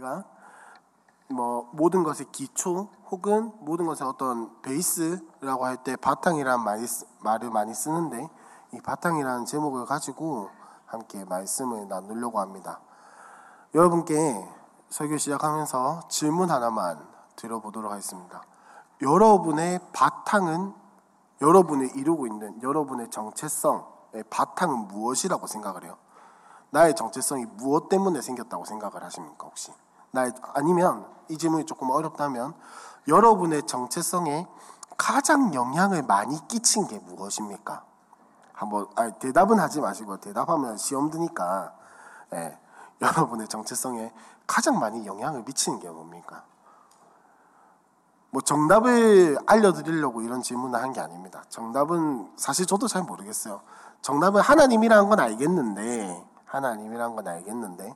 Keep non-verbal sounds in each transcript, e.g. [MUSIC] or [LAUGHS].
우리가 뭐 모든 것의 기초 혹은 모든 것의 어떤 베이스라고 할 때 바탕이라는 말이, 말을 많이 쓰는데 이 바탕이라는 제목을 가지고 함께 말씀을 나누려고 합니다. 여러분께 설교 시작하면서 질문 하나만 드려보도록 하겠습니다. 여러분의 바탕은 여러분이 이루고 있는 여러분의 정체성의 바탕은 무엇이라고 생각을 해요? 나의 정체성이 무엇 때문에 생겼다고 생각을 하십니까 혹시? 나의 아니면 이 질문이 조금 어렵다면 여러분의 정체성에 가장 영향을 많이 끼친 게 무엇입니까? 한번 아니, 대답은 하지 마시고 대답하면 시험 드니까 예, 여러분의 정체성에 가장 많이 영향을 미치는 게 뭡니까? 뭐 정답을 알려드리려고 이런 질문을 한 게 아닙니다. 정답은 사실 저도 잘 모르겠어요. 정답은 하나님이라는 건 알겠는데 하나님이란 건 알겠는데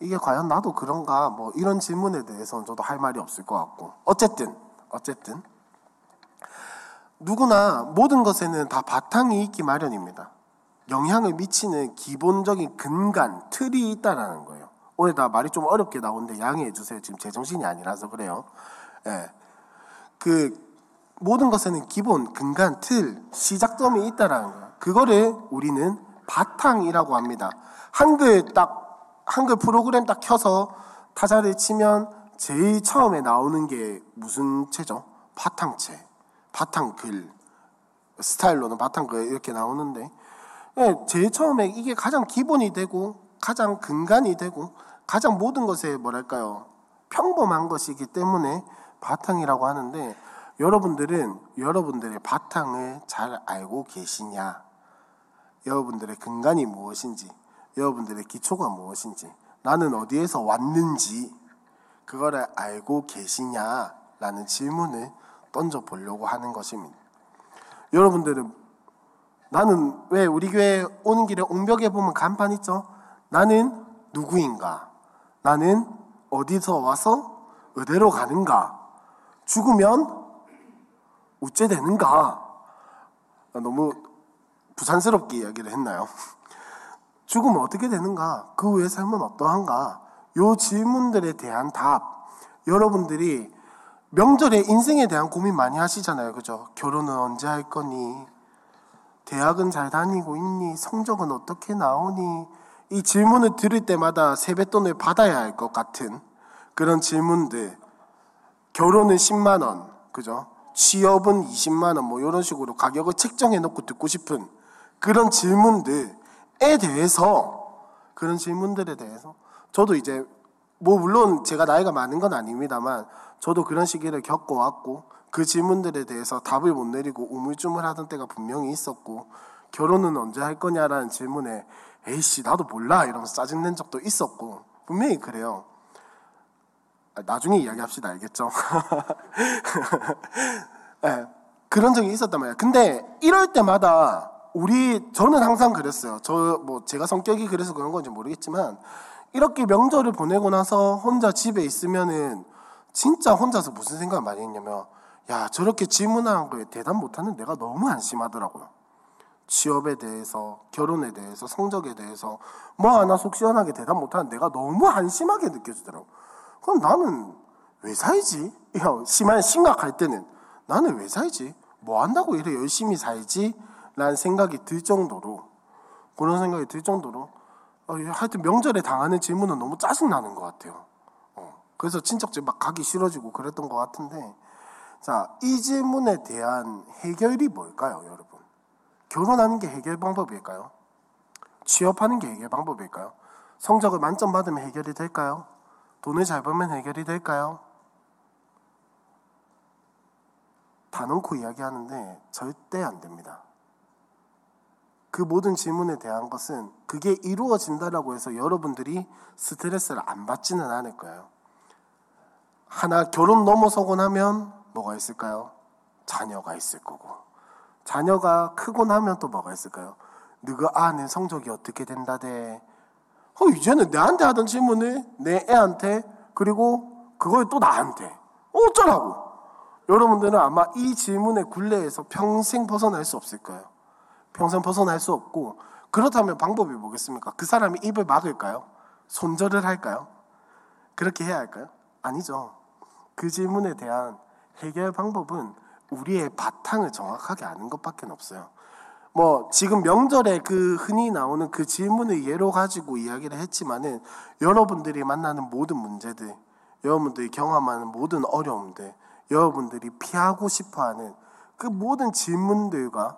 이게 과연 나도 그런가 뭐 이런 질문에 대해서는 저도 할 말이 없을 것 같고 어쨌든 어쨌든 누구나 모든 것에는 다 바탕이 있기 마련입니다. 영향을 미치는 기본적인 근간 틀이 있다라는 거예요. 오늘 다 말이 좀 어렵게 나오는데 양해해 주세요. 지금 제 정신이 아니라서 그래요. 예. 그 모든 것에는 기본, 근간, 틀, 시작점이 있다라는 거예요. 그거를 우리는 바탕이라고 합니다. 한글 딱 한글 프로그램 딱 켜서 타자를 치면 제일 처음에 나오는 게 무슨 채죠? 바탕채, 바탕글 스타일로는 바탕글 이렇게 나오는데 예, 제일 처음에 이게 가장 기본이 되고 가장 근간이 되고 가장 모든 것에 뭐랄까요 평범한 것이기 때문에 바탕이라고 하는데 여러분들은 여러분들의 바탕을 잘 알고 계시냐? 여러분들의 근간이 무엇인지 여러분들의 기초가 무엇인지, 나는 어디에서 왔는지, 그거를 알고 계시냐라는 질문을 던져 보려고 하는 것입니다. 여러분들은 나는 왜 우리 교회 오는 길에 옹벽에 보면 간판 있죠? 나는 누구인가? 나는 어디서 와서 어디로 가는가? 죽으면 어째 되는가? 너무 부산스럽게 이야기를 했나요? [LAUGHS] 죽으면 어떻게 되는가? 그 후의 삶은 어떠한가? 요 질문들에 대한 답, 여러분들이 명절에 인생에 대한 고민 많이 하시잖아요. 그죠? 결혼은 언제 할 거니? 대학은 잘 다니고 있니? 성적은 어떻게 나오니? 이 질문을 들을 때마다 세뱃돈을 받아야 할 것 같은 그런 질문들. 결혼은 10만 원, 그죠? 취업은 20만 원, 뭐 이런 식으로 가격을 책정해 놓고 듣고 싶은 그런 질문들. 에 대해서 그런 질문들에 대해서 저도 이제 뭐 물론 제가 나이가 많은 건 아닙니다만 저도 그런 시기를 겪어왔고 그 질문들에 대해서 답을 못 내리고 우물쭈물하던 때가 분명히 있었고 결혼은 언제 할 거냐라는 질문에 에이씨 나도 몰라 이러면서 짜증낸 적도 있었고 분명히 그래요. 아, 나중에 이야기합시다 알겠죠? 네, [LAUGHS] 그런 적이 있었단 말이에요. 근데 이럴 때마다 우리 저는 항상 그랬어요. 저 뭐 제가 성격이 그래서 그런 건지 모르겠지만 이렇게 명절을 보내고 나서 혼자 집에 있으면은 진짜 혼자서 무슨 생각을 많이 했냐면 야 저렇게 질문한 거에 대답 못하는 내가 너무 안심하더라고요. 취업에 대해서, 결혼에 대해서, 성적에 대해서 뭐 하나 속 시원하게 대답 못하는 내가 너무 한심하게 느껴지더라고. 그럼 나는 왜 살지? 심한 심각할 때는 나는 왜 살지? 뭐 한다고 이래 열심히 살지? 라는 생각이 들 정도로 그런 생각이 들 정도로 어, 하여튼 명절에 당하는 질문은 너무 짜증나는 것 같아요. 어, 그래서 친척집 막 가기 싫어지고 그랬던 것 같은데 자, 이 질문에 대한 해결이 뭘까요, 여러분? 결혼하는 게 해결 방법일까요? 취업하는 게 해결 방법일까요? 성적을 만점 받으면 해결이 될까요? 돈을 잘 벌면 해결이 될까요? 다 넣고 이야기하는데 절대 안 됩니다. 그 모든 질문에 대한 것은 그게 이루어진다라고 해서 여러분들이 스트레스를 안 받지는 않을 거예요. 하나 결혼 넘어서고 나면 뭐가 있을까요? 자녀가 있을 거고. 자녀가 크고 나면 또 뭐가 있을까요? 너가 아는 성적이 어떻게 된다대. 어, 이제는 내한테 하던 질문을 내 애한테 그리고 그걸 또 나한테. 어쩌라고? 여러분들은 아마 이 질문의 굴레에서 평생 벗어날 수 없을 거예요. 평생 벗어날 수 없고 그렇다면 방법이 뭐겠습니까? 그 사람이 입을 막을까요? 손절을 할까요? 그렇게 해야 할까요? 아니죠. 그 질문에 대한 해결 방법은 우리의 바탕을 정확하게 아는 것밖에 없어요. 뭐 지금 명절에 그 흔히 나오는 그 질문을 예로 가지고 이야기를 했지만은 여러분들이 만나는 모든 문제들, 여러분들이 경험하는 모든 어려움들, 여러분들이 피하고 싶어하는 그 모든 질문들과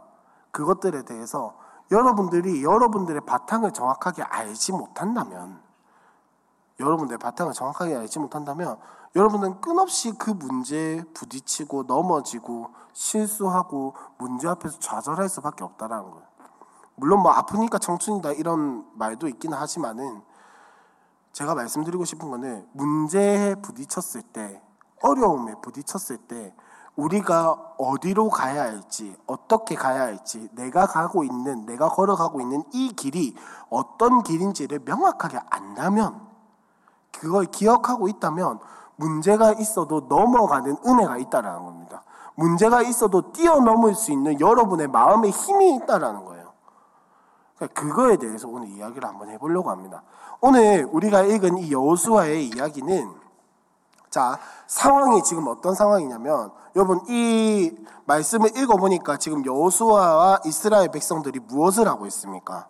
그것들에 대해서 여러분들이 여러분들의 바탕을 정확하게 알지 못한다면 여러분들의 바탕을 정확하게 알지 못한다면 여러분은 끊없이 그 문제에 부딪히고 넘어지고 실수하고 문제 앞에서 좌절할 수밖에 없다라는 거예요. 물론 뭐 아프니까 청춘이다 이런 말도 있긴 하지만은 제가 말씀드리고 싶은 거는 문제에 부딪혔을 때 어려움에 부딪혔을 때 우리가 어디로 가야 할지, 어떻게 가야 할지, 내가 가고 있는, 내가 걸어가고 있는 이 길이 어떤 길인지를 명확하게 안다면, 그걸 기억하고 있다면, 문제가 있어도 넘어가는 은혜가 있다라는 겁니다. 문제가 있어도 뛰어넘을 수 있는 여러분의 마음의 힘이 있다라는 거예요. 그러니까 그거에 대해서 오늘 이야기를 한번 해보려고 합니다. 오늘 우리가 읽은 이 여호수아의 이야기는 자 상황이 지금 어떤 상황이냐면 여러분 이 말씀을 읽어 보니까 지금 여호수아와 이스라엘 백성들이 무엇을 하고 있습니까?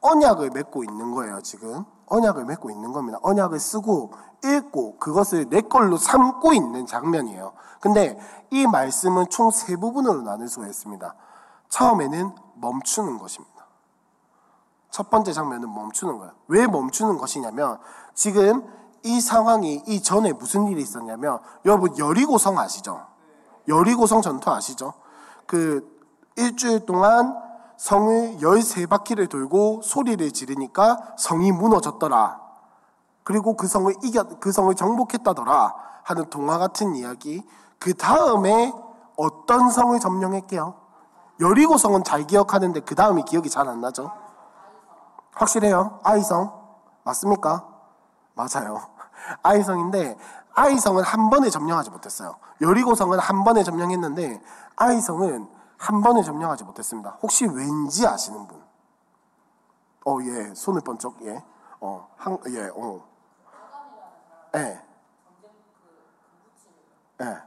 언약을 맺고 있는 거예요 지금 언약을 맺고 있는 겁니다. 언약을 쓰고 읽고 그것을 내 걸로 삼고 있는 장면이에요. 근데 이 말씀은 총 세 부분으로 나눌 수가 있습니다. 처음에는 멈추는 것입니다. 첫 번째 장면은 멈추는 거예요. 왜 멈추는 것이냐면 지금 이 상황이 이 전에 무슨 일이 있었냐면 여러분 여리고성 아시죠? 여리고성 전투 아시죠? 그 일주일 동안 성을 13바퀴를 돌고 소리를 지르니까 성이 무너졌더라. 그리고 그 성을 이겨, 그 성을 정복했다더라. 하는 동화 같은 이야기. 그 다음에 어떤 성을 점령했게요? 여리고 성은 잘 기억하는데 그 다음이 기억이 잘 안 나죠? 확실해요? 아이성? 맞습니까? 맞아요. 아이성인데, 아이성은 한 번에 점령하지 못했어요. 여리고성은 한 번에 점령했는데, 아이성은 한 번에 점령하지 못했습니다. 혹시 왠지 아시는 분? 어, 예. 손을 번쩍, 예. 어, 한, 예, 어. 예. 예.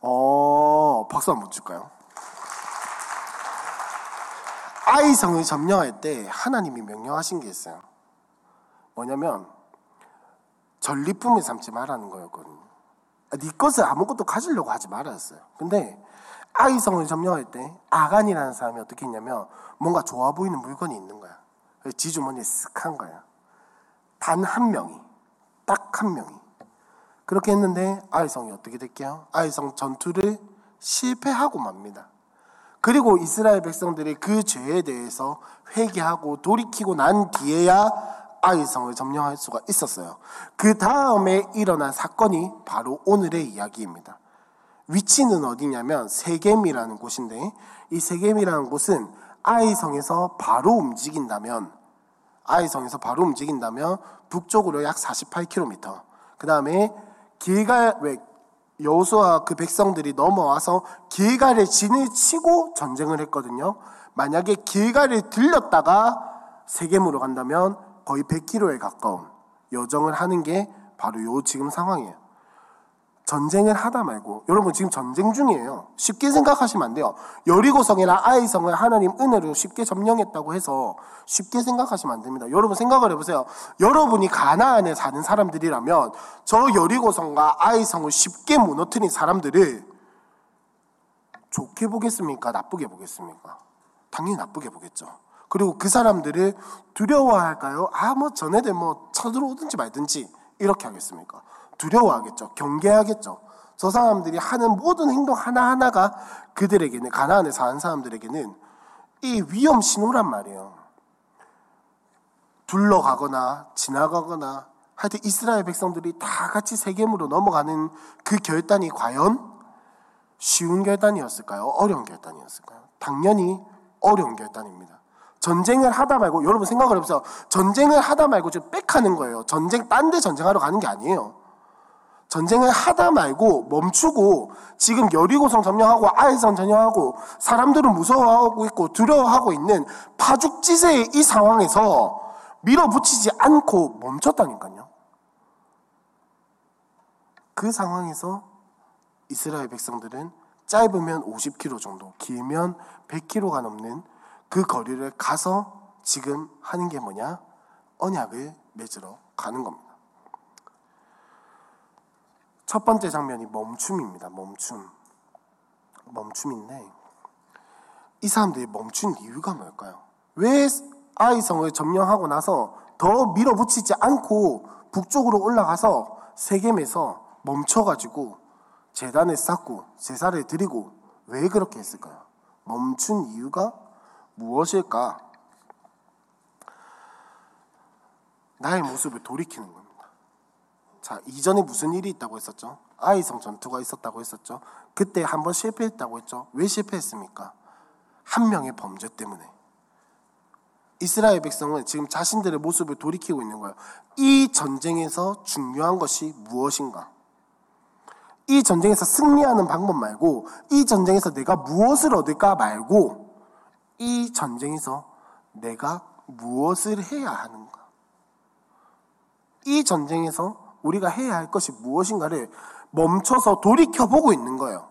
어, 박수 한번 줄까요? 아이성을 점령할 때 하나님이 명령하신 게 있어요. 뭐냐면 전리품을 삼지 말라는 거였거든요. 네 것을 아무것도 가지려고 하지 말았어요. 근데 아이성을 점령할 때 아간이라는 사람이 어떻게 했냐면 뭔가 좋아 보이는 물건이 있는 거야. 지주머니에 쓱한 거야. 단 한 명이 딱 한 명이 그렇게 했는데 아이성이 어떻게 됐게요? 아이성 전투를 실패하고 맙니다. 그리고 이스라엘 백성들이 그 죄에 대해서 회개하고 돌이키고 난 뒤에야 아이성을 점령할 수가 있었어요. 그 다음에 일어난 사건이 바로 오늘의 이야기입니다. 위치는 어디냐면 세겜이라는 곳인데 이 세겜이라는 곳은 아이성에서 바로 움직인다면 아이성에서 바로 움직인다면 북쪽으로 약 48km. 그 다음에 길갈 왜 여호수아 그 백성들이 넘어와서 길갈에 진을 치고 전쟁을 했거든요. 만약에 길갈을 들렸다가 세겜으로 간다면 거의 100km에 가까운 여정을 하는 게 바로 요 지금 상황이에요. 전쟁을 하다 말고 여러분 지금 전쟁 중이에요. 쉽게 생각하시면 안 돼요. 여리고성이나 아이성을 하나님 은혜로 쉽게 점령했다고 해서 쉽게 생각하시면 안 됩니다. 여러분 생각을 해보세요. 여러분이 가나안에 사는 사람들이라면 저 여리고성과 아이성을 쉽게 무너뜨린 사람들을 좋게 보겠습니까? 나쁘게 보겠습니까? 당연히 나쁘게 보겠죠. 그리고 그 사람들을 두려워할까요? 아, 뭐, 전애들 뭐, 쳐들어오든지 말든지, 이렇게 하겠습니까? 두려워하겠죠. 경계하겠죠. 저 사람들이 하는 모든 행동 하나하나가 그들에게는, 가나안에 사는 사람들에게는 이 위험 신호란 말이에요. 둘러가거나, 지나가거나, 하여튼 이스라엘 백성들이 다 같이 세겜으로 넘어가는 그 결단이 과연 쉬운 결단이었을까요? 어려운 결단이었을까요? 당연히 어려운 결단입니다. 전쟁을 하다 말고 여러분 생각을 해보세요. 전쟁을 하다 말고 지금 빽하는 거예요. 전쟁 딴 데 전쟁하러 가는 게 아니에요. 전쟁을 하다 말고 멈추고 지금 여리고성 점령하고 아이성 점령하고 사람들은 무서워하고 있고 두려워하고 있는 파죽지세의 이 상황에서 밀어붙이지 않고 멈췄다니까요. 그 상황에서 이스라엘 백성들은 짧으면 50km 정도, 길면 100km가 넘는 그 거리를 가서 지금 하는 게 뭐냐? 언약을 맺으러 가는 겁니다. 첫 번째 장면이 멈춤입니다. 멈춤. 멈춤인데 이 사람들이 멈춘 이유가 뭘까요? 왜 아이성을 점령하고 나서 더 밀어붙이지 않고 북쪽으로 올라가서 세겜에서 멈춰가지고 재단을 쌓고 제사를 드리고 왜 그렇게 했을까요? 멈춘 이유가 무엇일까? 나의 모습을 돌이키는 겁니다. 자, 이전에 무슨 일이 있다고 했었죠? 아이성 전투가 있었다고 했었죠? 그때 한 번 실패했다고 했죠? 왜 실패했습니까? 한 명의 범죄 때문에. 이스라엘 백성은 지금 자신들의 모습을 돌이키고 있는 거예요. 이 전쟁에서 중요한 것이 무엇인가? 이 전쟁에서 승리하는 방법 말고, 이 전쟁에서 내가 무엇을 얻을까 말고, 이 전쟁에서 내가 무엇을 해야 하는가? 이 전쟁에서 우리가 해야 할 것이 무엇인가를 멈춰서 돌이켜보고 있는 거예요.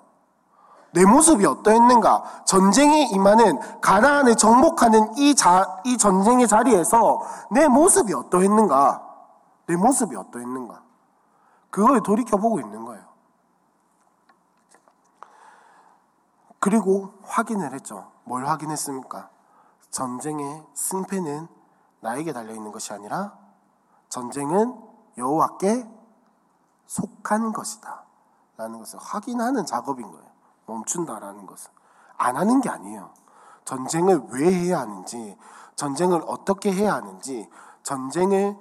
내 모습이 어떠했는가? 전쟁에 임하는 가나안을 정복하는 이, 자, 이 전쟁의 자리에서 내 모습이 어떠했는가? 내 모습이 어떠했는가? 그걸 돌이켜보고 있는 거예요. 그리고 확인을 했죠. 뭘 확인했습니까? 전쟁의 승패는 나에게 달려 있는 것이 아니라 전쟁은 여호와께 속한 것이다. 라는 것을 확인하는 작업인 거예요. 멈춘다라는 것은. 안 하는 게 아니에요. 전쟁을 왜 해야 하는지, 전쟁을 어떻게 해야 하는지, 전쟁을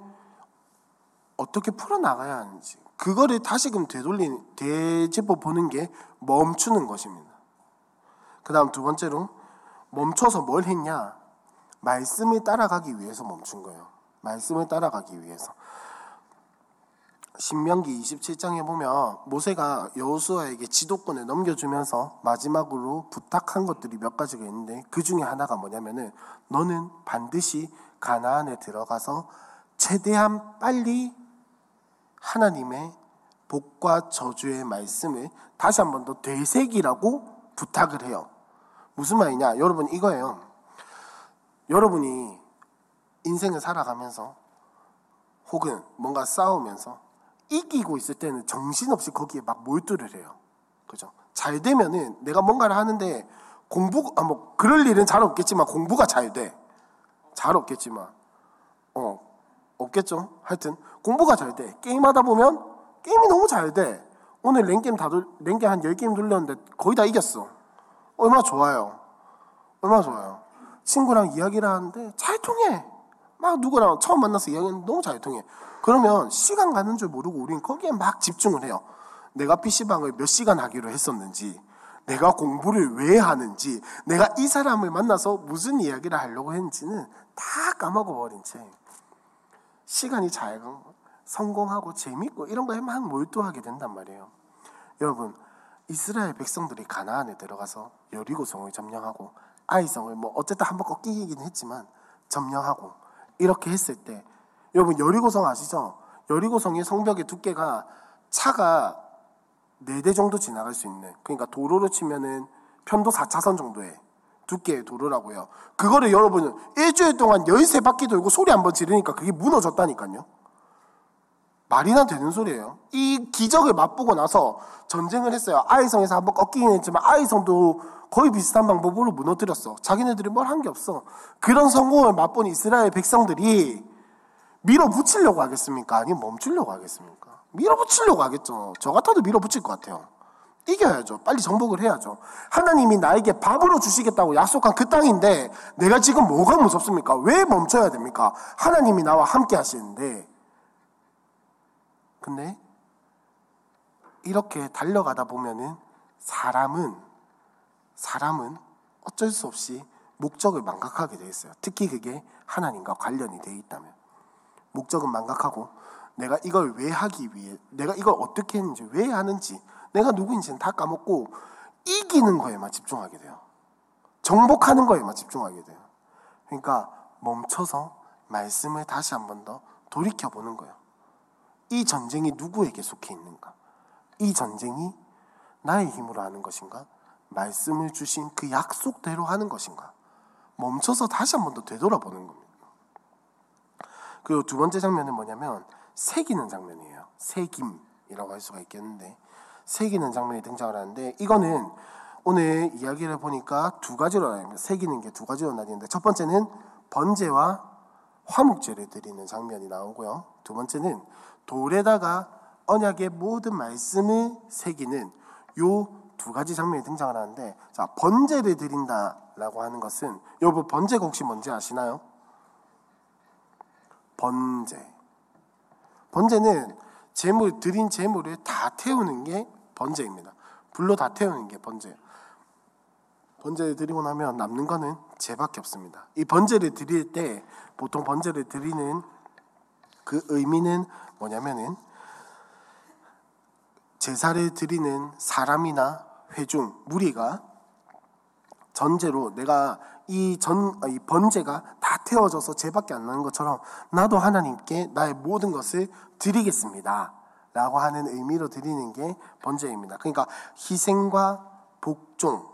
어떻게 풀어나가야 하는지, 그거를 다시금 되돌리, 되짚어 보는 게 멈추는 것입니다. 그 다음 두 번째로, 멈춰서 뭘 했냐? 말씀을 따라가기 위해서 멈춘 거예요. 말씀을 따라가기 위해서. 신명기 27장에 보면 모세가 여호수아에게 지도권을 넘겨주면서 마지막으로 부탁한 것들이 몇 가지가 있는데 그 중에 하나가 뭐냐면은 너는 반드시 가나안에 들어가서 최대한 빨리 하나님의 복과 저주의 말씀을 다시 한 번 더 되새기라고 부탁을 해요. 무슨 말이냐? 여러분 이거예요. 여러분이 인생을 살아가면서 혹은 뭔가 싸우면서 이기고 있을 때는 정신없이 거기에 막 몰두를 해요. 그죠? 잘 되면은 내가 뭔가를 하는데 공부, 아, 뭐, 그럴 일은 잘 없겠지만 공부가 잘 돼. 잘 없겠지만. 어, 없겠죠? 하여튼, 공부가 잘 돼. 게임하다 보면 게임이 너무 잘 돼. 오늘 랭게임 다, 돌, 랭게임 한 10게임 돌렸는데 거의 다 이겼어. 얼마나 좋아요. 얼마나 좋아요. 친구랑 이야기를 하는데 잘 통해. 막 누구랑 처음 만나서 이야기하는 너무 잘 통해. 그러면 시간 가는 줄 모르고 우리는 거기에 막 집중을 해요. 내가 PC방을 몇 시간 하기로 했었는지, 내가 공부를 왜 하는지, 내가 이 사람을 만나서 무슨 이야기를 하려고 했는지는 다 까먹어 버린 채 시간이 잘 성공하고 재밌고 이런 거에 막 몰두하게 된단 말이에요. 여러분, 이스라엘 백성들이 가나안에 들어가서 여리고성을 점령하고 아이성을 뭐 어쨌든 한 번 꺾이긴 했지만 점령하고 이렇게 했을 때 여러분 여리고성 아시죠? 여리고성의 성벽의 두께가 차가 4대 정도 지나갈 수 있는 그러니까 도로로 치면은 편도 4차선 정도의 두께의 도로라고요. 그거를 여러분은 일주일 동안 13바퀴 돌고 소리 한 번 지르니까 그게 무너졌다니까요. 말이나 되는 소리예요. 이 기적을 맛보고 나서 전쟁을 했어요. 아이성에서 한번 꺾이긴 했지만 아이성도 거의 비슷한 방법으로 무너뜨렸어. 자기네들이 뭘 한 게 없어. 그런 성공을 맛본 이스라엘 백성들이 밀어붙이려고 하겠습니까? 아니면 멈추려고 하겠습니까? 밀어붙이려고 하겠죠. 저 같아도 밀어붙일 것 같아요. 이겨야죠. 빨리 정복을 해야죠. 하나님이 나에게 밥으로 주시겠다고 약속한 그 땅인데 내가 지금 뭐가 무섭습니까? 왜 멈춰야 됩니까? 하나님이 나와 함께 하시는데. 근데 이렇게 달려가다 보면은 사람은 사람은 어쩔 수 없이 목적을 망각하게 돼 있어요. 특히 그게 하나님과 관련이 돼 있다면. 목적은 망각하고 내가 이걸 왜 하기 위해 내가 이걸 어떻게 했는지 왜 하는지 내가 누구인지는 다 까먹고 이기는 거에만 집중하게 돼요. 정복하는 거에만 집중하게 돼요. 그러니까 멈춰서 말씀을 다시 한 번 더 돌이켜 보는 거예요. 이 전쟁이 누구에게 속해 있는가? 이 전쟁이 나의 힘으로 하는 것인가? 말씀을 주신 그 약속대로 하는 것인가? 멈춰서 다시 한 번 더 되돌아보는 겁니다. 그리고 두 번째 장면은 뭐냐면 새기는 장면이에요. 새김이라고 할 수가 있겠는데 새기는 장면이 등장을 하는데 이거는 오늘 이야기를 보니까 두 가지로 나뉩니다. 새기는 게 두 가지로 나뉘는데 첫 번째는 번제와 화목제를 드리는 장면이 나오고요. 두 번째는 돌에다가 언약의 모든 말씀을 새기는 요 두 가지 장면이 등장을 하는데 자 번제를 드린다라고 하는 것은 여러분 번제가 혹시 뭔지 아시나요? 번제 번제는 재물 드린 재물을 다 태우는 게 번제입니다. 불로 다 태우는 게 번제예요. 번제를 드리고 나면 남는 거는 죄밖에 없습니다. 이 번제를 드릴 때 보통 번제를 드리는 그 의미는 뭐냐면은 제사를 드리는 사람이나 회중 무리가 전제로 내가 이 전 이 번제가 다 태워져서 죄밖에 안 나는 것처럼 나도 하나님께 나의 모든 것을 드리겠습니다. 라고 하는 의미로 드리는 게 번제입니다. 그러니까 희생과 복종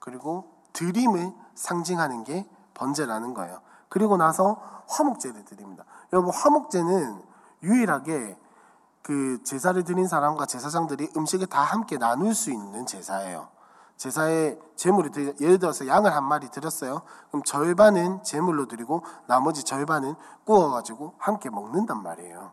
그리고 드림을 상징하는 게 번제라는 거예요. 그리고 나서 화목제를 드립니다. 여러분 화목제는 유일하게 그 제사를 드린 사람과 제사장들이 음식을 다 함께 나눌 수 있는 제사예요. 제사에 제물이 드 예를 들어서 양을 한 마리 드렸어요. 그럼 절반은 제물로 드리고 나머지 절반은 구워 가지고 함께 먹는단 말이에요.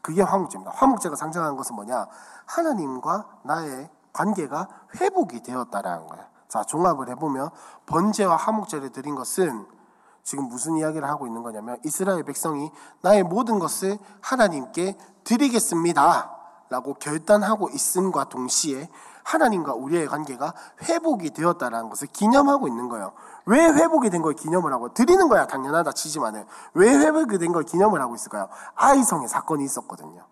그게 화목제입니다. 화목제가 상징하는 것은 뭐냐? 하나님과 나의 관계가 회복이 되었다라는 거예요. 자, 종합을 해보면 번제와 화목제를 드린 것은 지금 무슨 이야기를 하고 있는 거냐면 이스라엘 백성이 나의 모든 것을 하나님께 드리겠습니다. 라고 결단하고 있음과 동시에 하나님과 우리의 관계가 회복이 되었다라는 것을 기념하고 있는 거예요. 왜 회복이 된 걸 기념을 하고 드리는 거야 당연하다 치지만은 왜 회복이 된 걸 기념을 하고 있을까요? 아이성의 사건이 있었거든요.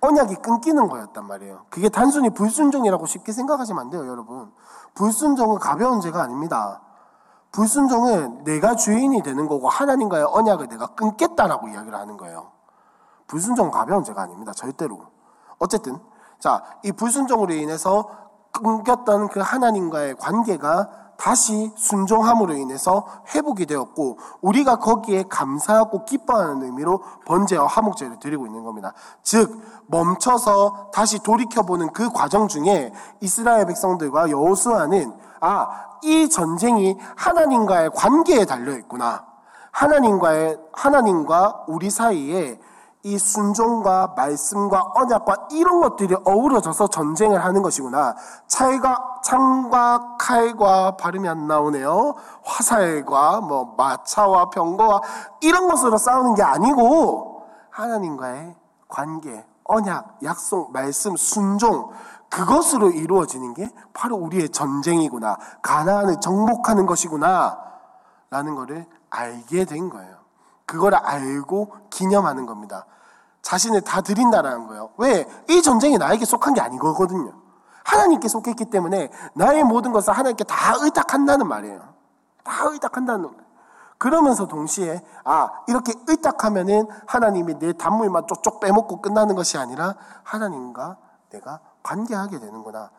언약이 끊기는 거였단 말이에요. 그게 단순히 불순종이라고 쉽게 생각하시면 안 돼요, 여러분. 불순종은 가벼운 죄가 아닙니다. 불순종은 내가 주인이 되는 거고 하나님과의 언약을 내가 끊겠다라고 이야기를 하는 거예요. 불순종은 가벼운 죄가 아닙니다. 절대로. 어쨌든 자, 이 불순종으로 인해서 끊겼던 그 하나님과의 관계가 다시 순종함으로 인해서 회복이 되었고 우리가 거기에 감사하고 기뻐하는 의미로 번제와 화목제를 드리고 있는 겁니다. 즉 멈춰서 다시 돌이켜 보는 그 과정 중에 이스라엘 백성들과 여호수아는 아, 이 전쟁이 하나님과의 관계에 달려 있구나. 하나님과의 하나님과 우리 사이에 이 순종과 말씀과 언약과 이런 것들이 어우러져서 전쟁을 하는 것이구나. 차이가 창과 칼과 발음이 안 나오네요. 화살과 뭐 마차와 병거와 이런 것으로 싸우는 게 아니고 하나님과의 관계, 언약, 약속, 말씀, 순종 그것으로 이루어지는 게 바로 우리의 전쟁이구나. 가나안을 정복하는 것이구나. 라는 것을 알게 된 거예요. 그걸 알고 기념하는 겁니다. 자신을 다 드린다라는 거예요. 왜? 이 전쟁이 나에게 속한 게 아니거든요. 하나님께 속했기 때문에 나의 모든 것을 하나님께 다 의탁한다는 말이에요. 다 의탁한다는 거예요. 그러면서 동시에 아 이렇게 의탁하면은 하나님이 내 단물만 쪽쪽 빼먹고 끝나는 것이 아니라 하나님과 내가 관계하게 되는구나.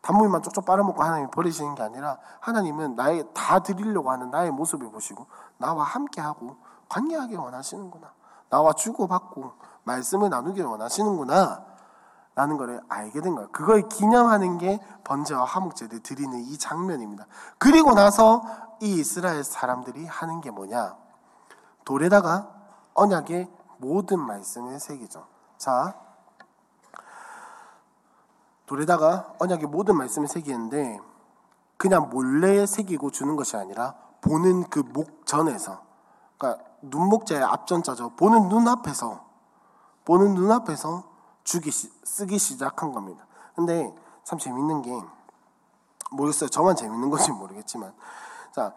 단물만 쪽쪽 빨아먹고 하나님이 버리시는 게 아니라 하나님은 나의 다 드리려고 하는 나의 모습을 보시고 나와 함께하고 관계하기 원하시는구나. 나와 주고받고 말씀을 나누기를 원하시는구나. 라는 것을 알게 된 거예요. 그걸 기념하는 게 번제와 화목제를 드리는 이 장면입니다. 그리고 나서 이 이스라엘 사람들이 하는 게 뭐냐? 돌에다가 언약의 모든 말씀을 새기죠. 자, 돌에다가 언약의 모든 말씀을 새기는데 그냥 몰래 새기고 주는 것이 아니라 보는 그 목전에서 그러니까 눈목자의 앞전자죠. 보는 눈앞에서 보는 눈앞에서 주기 쓰기 시작한 겁니다. 근데 참 재밌는 게 모르겠어요. 저만 재밌는 건지 [LAUGHS] 모르겠지만 자,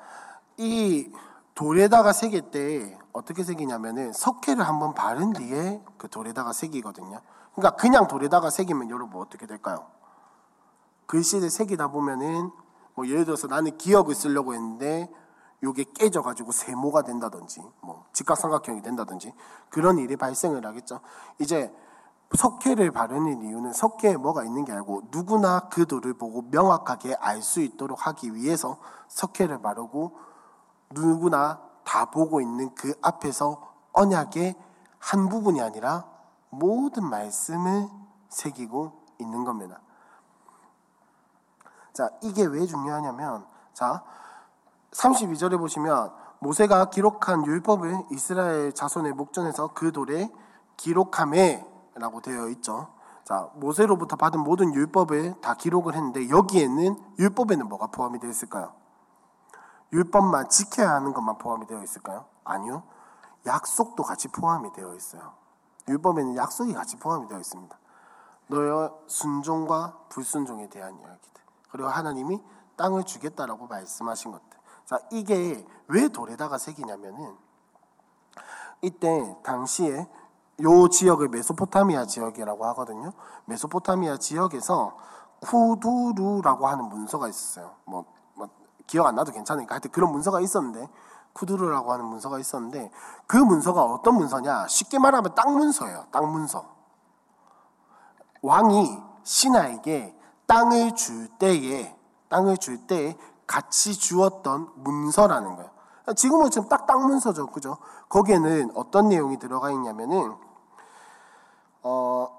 이 돌에다가 새길 때 어떻게 새기냐면은 석회를 한번 바른 뒤에 그 돌에다가 새기거든요. 그러니까 그냥 돌에다가 새기면 여러분 어떻게 될까요? 글씨를 새기다 보면은 뭐 예를 들어서 나는 기억을 쓰려고 했는데 요게 깨져가지고 세모가 된다든지 뭐 직각삼각형이 된다든지 그런 일이 발생을 하겠죠. 이제 석회를 바르는 이유는 석회에 뭐가 있는 게 아니고 누구나 그 돌을 보고 명확하게 알 수 있도록 하기 위해서 석회를 바르고 누구나 다 보고 있는 그 앞에서 언약의 한 부분이 아니라 모든 말씀을 새기고 있는 겁니다. 자, 이게 왜 중요하냐면, 자, 32절에 보시면 모세가 기록한 율법을 이스라엘 자손의 목전에서 그 돌에 기록함에 라고 되어 있죠. 자, 모세로부터 받은 모든 율법을 다 기록을 했는데 여기에는 율법에는 뭐가 포함이 되어 있을까요? 율법만 지켜야 하는 것만 포함이 되어 있을까요? 아니요. 약속도 같이 포함이 되어 있어요. 율법에는 약속이 같이 포함이 되어 있습니다. 너의 순종과 불순종에 대한 이야기들. 그리고 하나님이 땅을 주겠다라고 말씀하신 것들. 자, 이게 왜 돌에다가 새기냐면은 이때 당시에 요 지역을 메소포타미아 지역이라고 하거든요. 메소포타미아 지역에서 쿠두루라고 하는 문서가 있었어요. 뭐, 뭐 기억 안 나도 괜찮으니까 하여튼 그런 문서가 있었는데 쿠두루라고 하는 문서가 있었는데 그 문서가 어떤 문서냐? 쉽게 말하면 땅 문서예요. 땅 문서. 왕이 신하에게 땅을 줄 때에 땅을 줄 때에 같이 주었던 문서라는 거예요. 지금은 지금 딱 땅 문서죠, 그죠? 거기에는 어떤 내용이 들어가 있냐면은 어,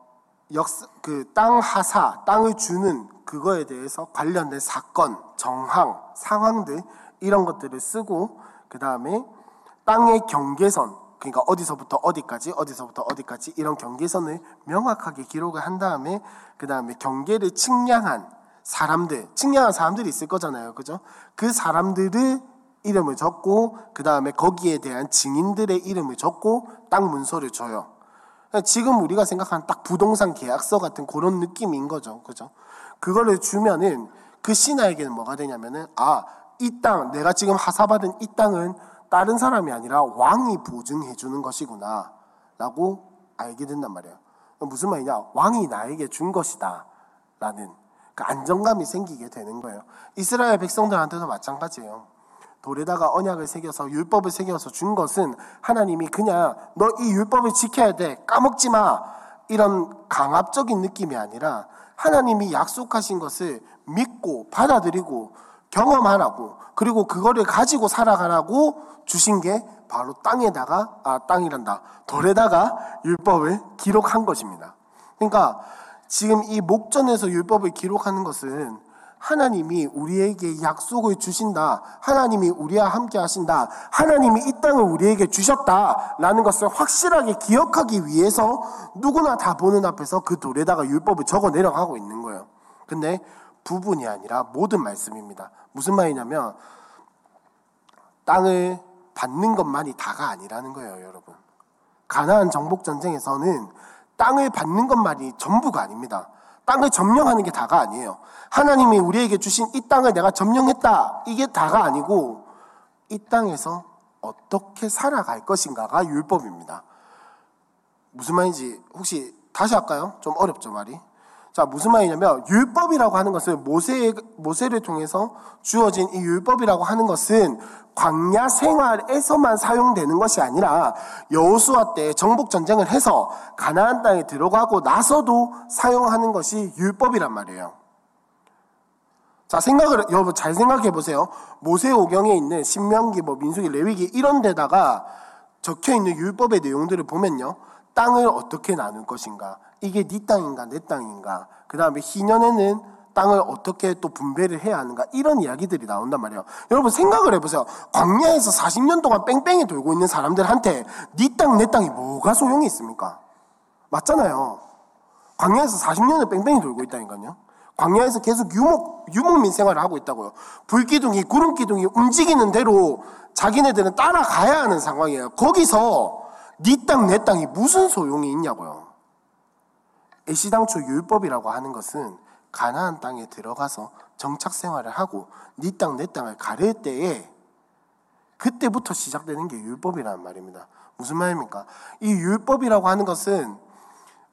역사, 그 땅 하사, 땅을 주는 그거에 대해서 관련된 사건, 정황, 상황들 이런 것들을 쓰고 그 다음에 땅의 경계선, 그러니까 어디서부터 어디까지, 어디서부터 어디까지 이런 경계선을 명확하게 기록을 한 다음에 그 다음에 경계를 측량한 사람들, 측량한 사람들이 있을 거잖아요, 그죠? 그 사람들을 이름을 적고 그 다음에 거기에 대한 증인들의 이름을 적고 땅 문서를 줘요. 지금 우리가 생각하는 딱 부동산 계약서 같은 그런 느낌인 거죠. 그죠? 그거를 주면은 그 신하에게는 뭐가 되냐면은 아, 이 땅, 내가 지금 하사받은 이 땅은 다른 사람이 아니라 왕이 보증해 주는 것이구나. 라고 알게 된단 말이에요. 무슨 말이냐? 왕이 나에게 준 것이다. 라는 그 안정감이 생기게 되는 거예요. 이스라엘 백성들한테도 마찬가지예요. 돌에다가 언약을 새겨서 율법을 새겨서 준 것은 하나님이 그냥 너 이 율법을 지켜야 돼 까먹지 마 이런 강압적인 느낌이 아니라 하나님이 약속하신 것을 믿고 받아들이고 경험하라고 그리고 그거를 가지고 살아가라고 주신 게 바로 땅에다가 아 땅이란다 돌에다가 율법을 기록한 것입니다. 그러니까 지금 이 목전에서 율법을 기록하는 것은 하나님이 우리에게 약속을 주신다. 하나님이 우리와 함께 하신다. 하나님이 이 땅을 우리에게 주셨다라는 것을 확실하게 기억하기 위해서 누구나 다 보는 앞에서 그 돌에다가 율법을 적어 내려가고 있는 거예요. 근데 부분이 아니라 모든 말씀입니다. 무슨 말이냐면 땅을 받는 것만이 다가 아니라는 거예요, 여러분. 가나안 정복 전쟁에서는 땅을 받는 것만이 전부가 아닙니다. 땅을 점령하는 게 다가 아니에요. 하나님이 우리에게 주신 이 땅을 내가 점령했다. 이게 다가 아니고 이 땅에서 어떻게 살아갈 것인가가 율법입니다. 무슨 말인지 혹시 다시 할까요? 좀 어렵죠, 말이. 자, 무슨 말이냐면 율법이라고 하는 것은 모세 모세를 통해서 주어진 이 율법이라고 하는 것은 광야 생활에서만 사용되는 것이 아니라 여호수아 때 정복 전쟁을 해서 가나안 땅에 들어가고 나서도 사용하는 것이 율법이란 말이에요. 자, 생각을 여러분 잘 생각해 보세요. 모세 오경에 있는 신명기 뭐 민수기 레위기 이런 데다가 적혀 있는 율법의 내용들을 보면요. 땅을 어떻게 나눌 것인가? 이게 네 땅인가 내 땅인가? 그 다음에 희년에는 땅을 어떻게 또 분배를 해야 하는가 이런 이야기들이 나온단 말이에요. 여러분 생각을 해보세요. 광야에서 40년 동안 뺑뺑이 돌고 있는 사람들한테 네 땅, 내 땅이 뭐가 소용이 있습니까? 맞잖아요. 광야에서 40년을 뺑뺑이 돌고 있다니까요. 광야에서 계속 유목, 유목민 생활을 하고 있다고요. 불기둥이, 구름기둥이 움직이는 대로 자기네들은 따라가야 하는 상황이에요. 거기서 네 땅, 내 땅이 무슨 소용이 있냐고요. 애시당초 율법이라고 하는 것은 가나안 땅에 들어가서 정착 생활을 하고 네 땅 내 땅을 가릴 때에 그때부터 시작되는 게 율법이라는 말입니다. 무슨 말입니까? 이 율법이라고 하는 것은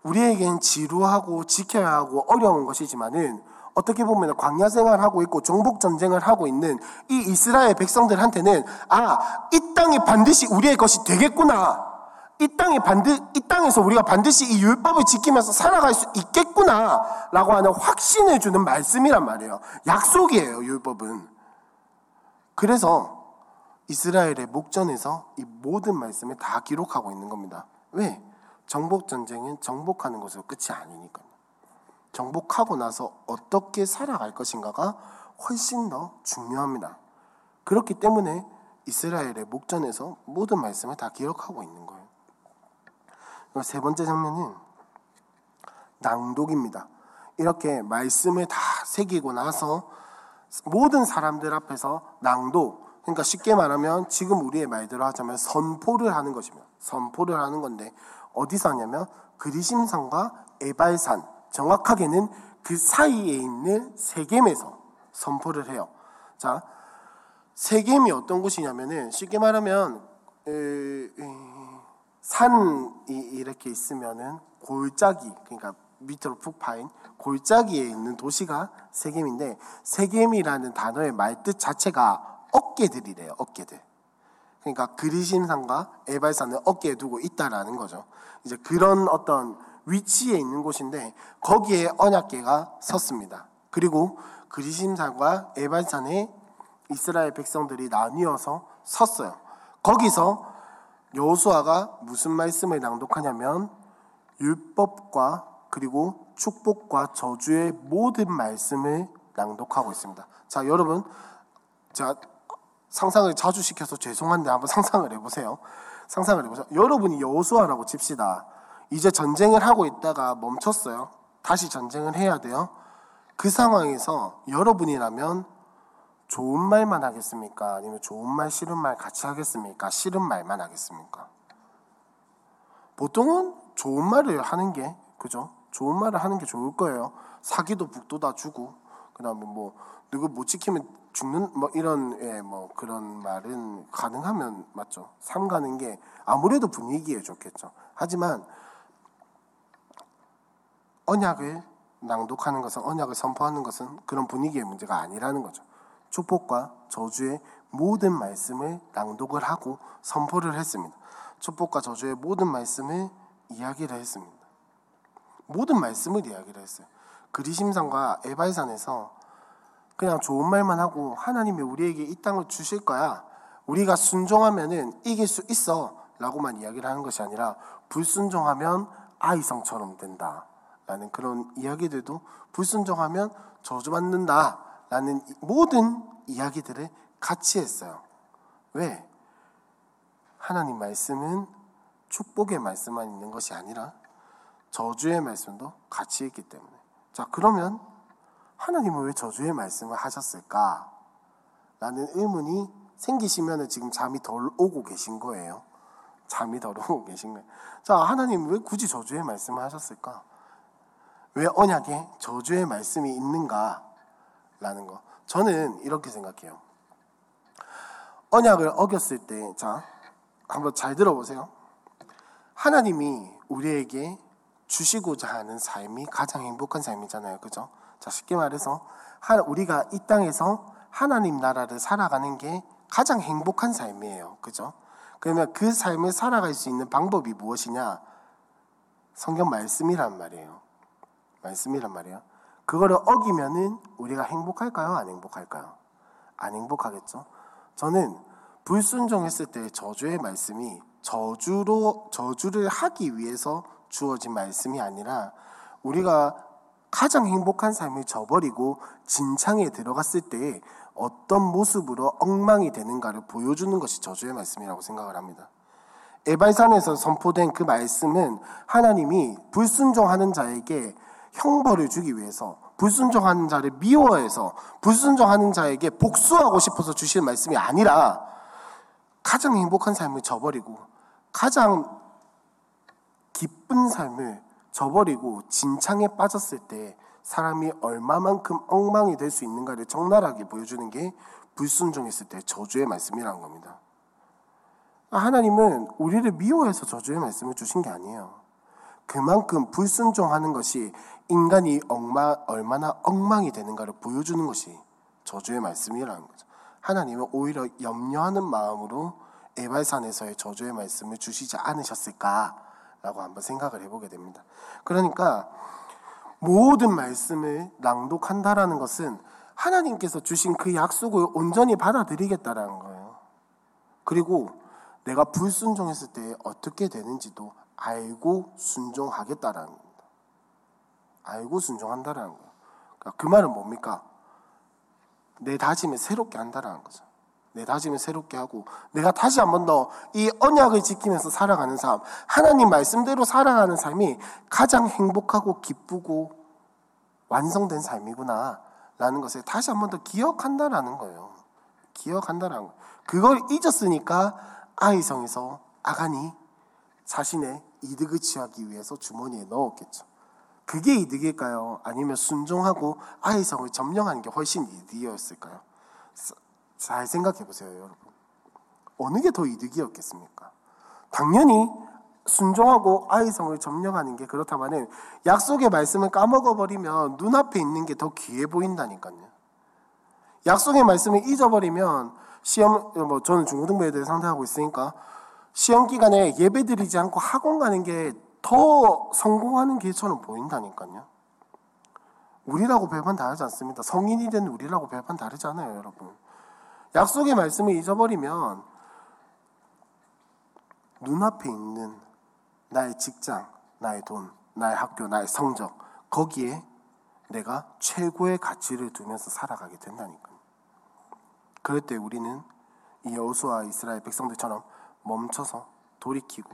우리에겐 지루하고 지켜야 하고 어려운 것이지만은 어떻게 보면 광야 생활하고 있고 정복 전쟁을 하고 있는 이 이스라엘 백성들한테는 아, 이 땅이 반드시 우리의 것이 되겠구나. 이 땅에 반드 이 땅에서 우리가 반드시 이 율법을 지키면서 살아갈 수 있겠구나라고 하는 확신을 주는 말씀이란 말이에요. 약속이에요, 율법은. 그래서 이스라엘의 목전에서 이 모든 말씀을 다 기록하고 있는 겁니다. 왜? 정복 전쟁은 정복하는 것으로 끝이 아니니까요. 정복하고 나서 어떻게 살아갈 것인가가 훨씬 더 중요합니다. 그렇기 때문에 이스라엘의 목전에서 모든 말씀을 다 기록하고 있는 거예요. 세 번째 장면은 낭독입니다. 이렇게 말씀을 다 새기고 나서 모든 사람들 앞에서 낭독, 그러니까 쉽게 말하면 지금 우리의 말대로 하자면 선포를 하는 것입니다. 선포를 하는 건데 어디서 하냐면 그리심산과 에발산, 정확하게는 그 사이에 있는 세겜에서 선포를 해요. 자, 세겜이 어떤 곳이냐면은 쉽게 말하면 산이 이렇게 있으면은 골짜기 그러니까 밑으로 푹 파인 골짜기에 있는 도시가 세겜인데 세겜이라는 단어의 말뜻 자체가 어깨들이래요. 어깨들. 그러니까 그리심산과 에발산을 어깨에 두고 있다라는 거죠. 이제 그런 어떤 위치에 있는 곳인데 거기에 언약계가 섰습니다. 그리고 그리심산과 에발산에 이스라엘 백성들이 나뉘어서 섰어요. 거기서 여호수아가 무슨 말씀을 낭독하냐면 율법과 그리고 축복과 저주의 모든 말씀을 낭독하고 있습니다. 자, 여러분, 제가 상상을 자주 시켜서 죄송한데 한번 상상을 해보세요. 상상을 해보세요. 여러분이 여호수아라고 칩시다. 이제 전쟁을 하고 있다가 멈췄어요. 다시 전쟁을 해야 돼요. 그 상황에서 여러분이라면 좋은 말만 하겠습니까? 아니면 좋은 말, 싫은 말 같이 하겠습니까? 싫은 말만 하겠습니까? 보통은 좋은 말을 하는 게, 그죠? 좋은 말을 하는 게 좋을 거예요. 사기도 북돋아 주고, 그 다음에 뭐, 누구 못 지키면 죽는, 뭐, 이런, 예, 뭐, 그런 말은 가능하면 맞죠. 삼가는 게 아무래도 분위기에 좋겠죠. 하지만, 언약을 낭독하는 것은, 언약을 선포하는 것은 그런 분위기의 문제가 아니라는 거죠. 축복과 저주의 모든 말씀을 낭독을 하고 선포를 했습니다. 축복과 저주의 모든 말씀을 이야기를 했습니다. 모든 말씀을 이야기를 했어요. 그리심산과 에발산에서 그냥 좋은 말만 하고 하나님이 우리에게 이 땅을 주실 거야. 우리가 순종하면은 이길 수 있어. 라고만 이야기를 하는 것이 아니라 불순종하면 아이성처럼 된다. 라는 그런 이야기들도 불순종하면 저주받는다. 라는 모든 이야기들을 같이 했어요. 왜? 하나님 말씀은 축복의 말씀만 있는 것이 아니라 저주의 말씀도 같이 있기 때문에. 자, 그러면 하나님은 왜 저주의 말씀을 하셨을까? 라는 의문이 생기시면 지금 잠이 덜 오고 계신 거예요. 잠이 덜 오고 계신 거예요. 자, 하나님 왜 굳이 저주의 말씀을 하셨을까? 왜 언약에 저주의 말씀이 있는가? 라는 거. 저는 이렇게 생각해요. 언약을 어겼을 때, 자, 한번 잘 들어보세요. 하나님이 우리에게 주시고자 하는 삶이 가장 행복한 삶이잖아요. 그죠? 자, 쉽게 말해서, 우리가 이 땅에서 하나님 나라를 살아가는 게 가장 행복한 삶이에요. 그죠? 그러면 그 삶을 살아갈 수 있는 방법이 무엇이냐? 성경 말씀이란 말이에요. 말씀이란 말이에요. 그거를 어기면은 우리가 행복할까요? 안 행복할까요? 안 행복하겠죠? 저는 불순종했을 때 저주의 말씀이 저주로 저주를 하기 위해서 주어진 말씀이 아니라 우리가 가장 행복한 삶을 저버리고 진창에 들어갔을 때 어떤 모습으로 엉망이 되는가를 보여주는 것이 저주의 말씀이라고 생각을 합니다. 에발산에서 선포된 그 말씀은 하나님이 불순종하는 자에게 형벌을 주기 위해서 불순종하는 자를 미워해서 불순종하는 자에게 복수하고 싶어서 주시는 말씀이 아니라 가장 행복한 삶을 저버리고 가장 기쁜 삶을 저버리고 진창에 빠졌을 때 사람이 얼마만큼 엉망이 될 수 있는가를 적나라하게 보여주는 게 불순종했을 때 저주의 말씀이라는 겁니다. 하나님은 우리를 미워해서 저주의 말씀을 주신 게 아니에요. 그만큼 불순종하는 것이 인간이 엉마, 얼마나 엉망이 되는가를 보여주는 것이 저주의 말씀이라는 거죠. 하나님은 오히려 염려하는 마음으로 에발산에서의 저주의 말씀을 주시지 않으셨을까라고 한번 생각을 해보게 됩니다. 그러니까 모든 말씀을 낭독한다라는 것은 하나님께서 주신 그 약속을 온전히 받아들이겠다라는 거예요. 그리고 내가 불순종했을 때 어떻게 되는지도 알고 순종하겠다라는 겁니다. 알고 순종한다라는 거예요. 그러니까 그 말은 뭡니까? 내 다짐을 새롭게 한다라는 거죠. 내 다짐을 새롭게 하고 내가 다시 한 번 더 이 언약을 지키면서 살아가는 삶, 하나님 말씀대로 살아가는 삶이 가장 행복하고 기쁘고 완성된 삶이구나 라는 것을 다시 한 번 더 기억한다라는 거예요. 기억한다라는 거. 그걸 잊었으니까 아이성에서 아간이 자신의 이득을 취하기 위해서 주머니에 넣었겠죠. 그게 이득일까요? 아니면 순종하고 아이성을 점령하는 게 훨씬 이득이었을까요? 잘 생각해 보세요, 여러분. 어느 게 더 이득이었겠습니까? 당연히 순종하고 아이성을 점령하는 게 그렇다면은 약속의 말씀을 까먹어 버리면 눈앞에 있는 게 더 귀해 보인다니까요. 약속의 말씀을 잊어버리면 시험 뭐 저는 중고등부 애들 상대하고 있으니까 시험 기간에 예배 드리지 않고 학원 가는 게 더 성공하는 길처럼 보인다니까요. 우리라고 배반 다르지 않습니다. 성인이 된 우리라고 배반 다르지 않아요, 여러분. 약속의 말씀을 잊어버리면 눈앞에 있는 나의 직장, 나의 돈, 나의 학교, 나의 성적 거기에 내가 최고의 가치를 두면서 살아가게 된다니까요. 그럴 때 우리는 이 여호수아 이스라엘 백성들처럼 멈춰서 돌이키고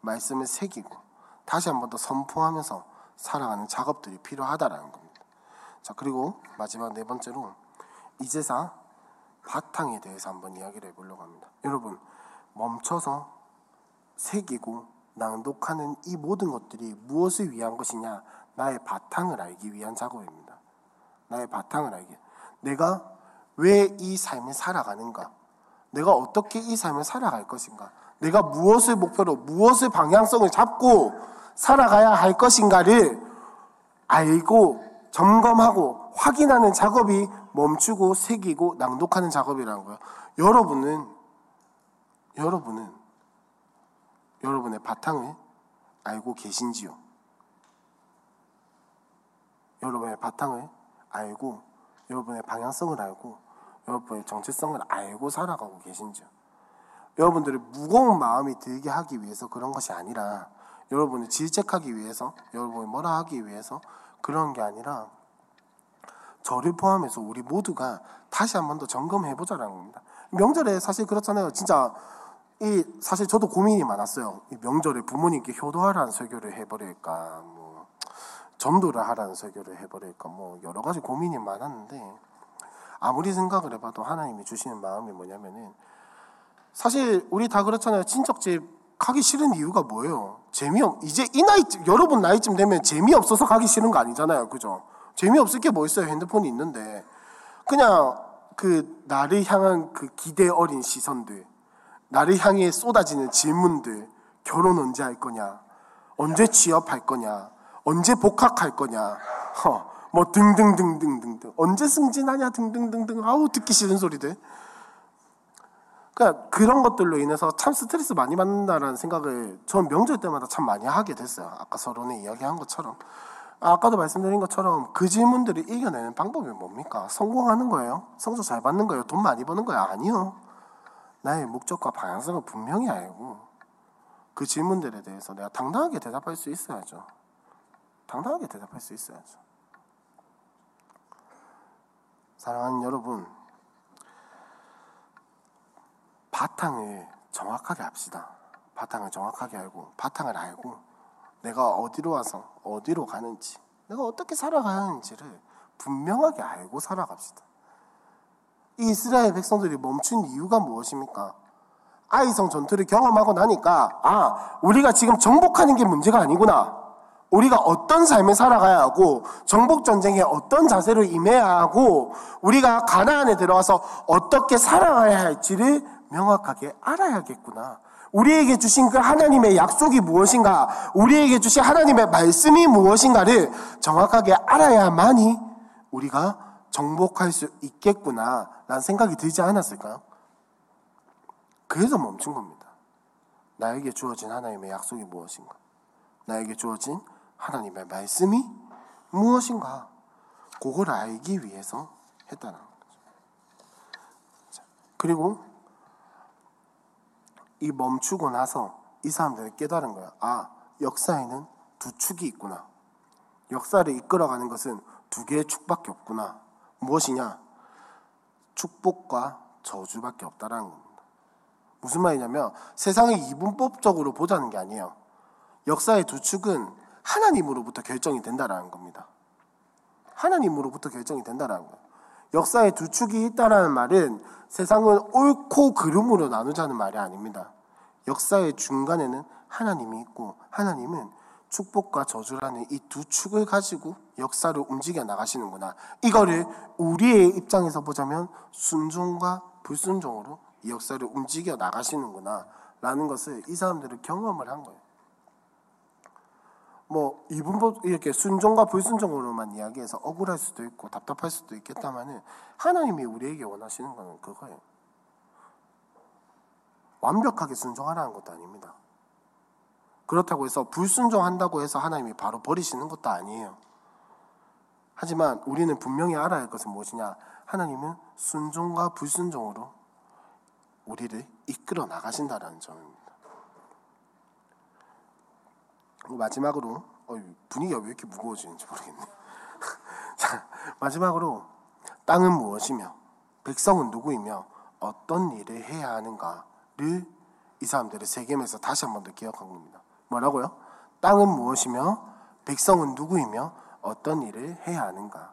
말씀을 새기고 다시 한 번 더 선포하면서 살아가는 작업들이 필요하다라는 겁니다. 자 그리고 마지막 네 번째로 이제사 바탕에 대해서 한번 이야기를 해보려고 합니다. 여러분 멈춰서 새기고 낭독하는 이 모든 것들이 무엇을 위한 것이냐? 나의 바탕을 알기 위한 작업입니다. 나의 바탕을 알기. 내가 왜 이 삶을 살아가는가? 내가 어떻게 이 삶을 살아갈 것인가? 내가 무엇을 목표로, 무엇을 방향성을 잡고 살아가야 할 것인가를 알고 점검하고 확인하는 작업이 멈추고 새기고 낭독하는 작업이라는 거예요. 여러분은 여러분은 여러분의 바탕을 알고 계신지요? 여러분의 바탕을 알고 여러분의 방향성을 알고 여러분의 정체성을 알고 살아가고 계신지요? 여러분들의 무거운 마음이 들게 하기 위해서 그런 것이 아니라 여러분을 질책하기 위해서 여러분을 뭐라 하기 위해서 그런 게 아니라 저를 포함해서 우리 모두가 다시 한 번 더 점검해 보자라는 겁니다. 명절에 사실 그렇잖아요. 진짜 이 사실 저도 고민이 많았어요. 이 명절에 부모님께 효도하라는 설교를 해버릴까, 뭐 전도를 하라는 설교를 해버릴까, 뭐 여러 가지 고민이 많았는데 아무리 생각을 해봐도 하나님이 주시는 마음이 뭐냐면은 사실 우리 다 그렇잖아요. 친척집 가기 싫은 이유가 뭐예요? 재미없. 이제 이 나이 여러분 나이쯤 되면 재미없어서 가기 싫은 거 아니잖아요, 그죠? 재미없을 게 뭐 있어요? 핸드폰이 있는데 그냥 그 나를 향한 그 기대 어린 시선들. 나를 향해 쏟아지는 질문들, 결혼 언제 할 거냐, 언제 취업할 거냐, 언제 복학할 거냐, 허, 뭐 등등등등등등, 언제 승진하냐 등등등등, 아우 듣기 싫은 소리들. 그러니까 그런 것들로 인해서 참 스트레스 많이 받는다라는 생각을 전 명절 때마다 참 많이 하게 됐어요. 아까 서론에 이야기한 것처럼. 아까도 말씀드린 것처럼 그 질문들을 이겨내는 방법이 뭡니까? 성공하는 거예요? 성적 잘 받는 거예요? 돈 많이 버는 거예요? 아니요. 나의 목적과 방향성을 분명히 알고 그 질문들에 대해서 내가 당당하게 대답할 수 있어야죠. 당당하게 대답할 수 있어야죠. 사랑하는 여러분, 바탕을 정확하게 합시다. 바탕을 정확하게 알고, 바탕을 알고, 내가 어디로 와서 어디로 가는지, 내가 어떻게 살아가야 하는지를 분명하게 알고 살아갑시다. 이 이스라엘 백성들이 멈춘 이유가 무엇입니까? 아이성 전투를 경험하고 나니까 아 우리가 지금 정복하는 게 문제가 아니구나. 우리가 어떤 삶을 살아가야 하고 정복 전쟁에 어떤 자세로 임해야 하고 우리가 가나안에 들어와서 어떻게 살아가야 할지를 명확하게 알아야겠구나. 우리에게 주신 그 하나님의 약속이 무엇인가, 우리에게 주신 하나님의 말씀이 무엇인가를 정확하게 알아야만이 우리가 정복할 수 있겠구나 라는 생각이 들지 않았을까요? 그래서 멈춘 겁니다. 나에게 주어진 하나님의 약속이 무엇인가? 나에게 주어진 하나님의 말씀이 무엇인가? 그걸 알기 위해서 했다는 거죠. 그리고 이 멈추고 나서 이 사람들이 깨달은 거야. 아, 역사에는 두 축이 있구나. 역사를 이끌어가는 것은 두 개의 축밖에 없구나. 무엇이냐? 축복과 저주밖에 없다라는 겁니다. 무슨 말이냐면 세상을 이분법적으로 보자는 게 아니에요. 역사의 두 축은 하나님으로부터 결정이 된다라는 겁니다. 하나님으로부터 결정이 된다라는 거예요. 역사의 두 축이 있다라는 말은 세상을 옳고 그름으로 나누자는 말이 아닙니다. 역사의 중간에는 하나님이 있고 하나님은 축복과 저주라는 이 두 축을 가지고 역사를 움직여 나가시는구나. 이거를 우리의 입장에서 보자면 순종과 불순종으로 이 역사를 움직여 나가시는구나. 라는 것을 이 사람들은 경험을 한 거예요. 뭐 이분 이렇게 순종과 불순종으로만 이야기해서 억울할 수도 있고 답답할 수도 있겠다마는 하나님이 우리에게 원하시는 것은 그거예요. 완벽하게 순종하라는 것도 아닙니다. 그렇다고 해서 불순종한다고 해서 하나님이 바로 버리시는 것도 아니에요. 하지만 우리는 분명히 알아야 할 것은 무엇이냐? 하나님은 순종과 불순종으로 우리를 이끌어 나가신다는 점입니다. 마지막으로 어, 분위기가 왜 이렇게 무거워지는지 모르겠네. [LAUGHS] 자, 마지막으로 땅은 무엇이며 백성은 누구이며 어떤 일을 해야 하는가 를이 사람들의 세겜에서 다시 한 번 더 기억한 겁니다. 뭐라고요? 땅은 무엇이며 백성은 누구이며 어떤 일을 해야 하는가?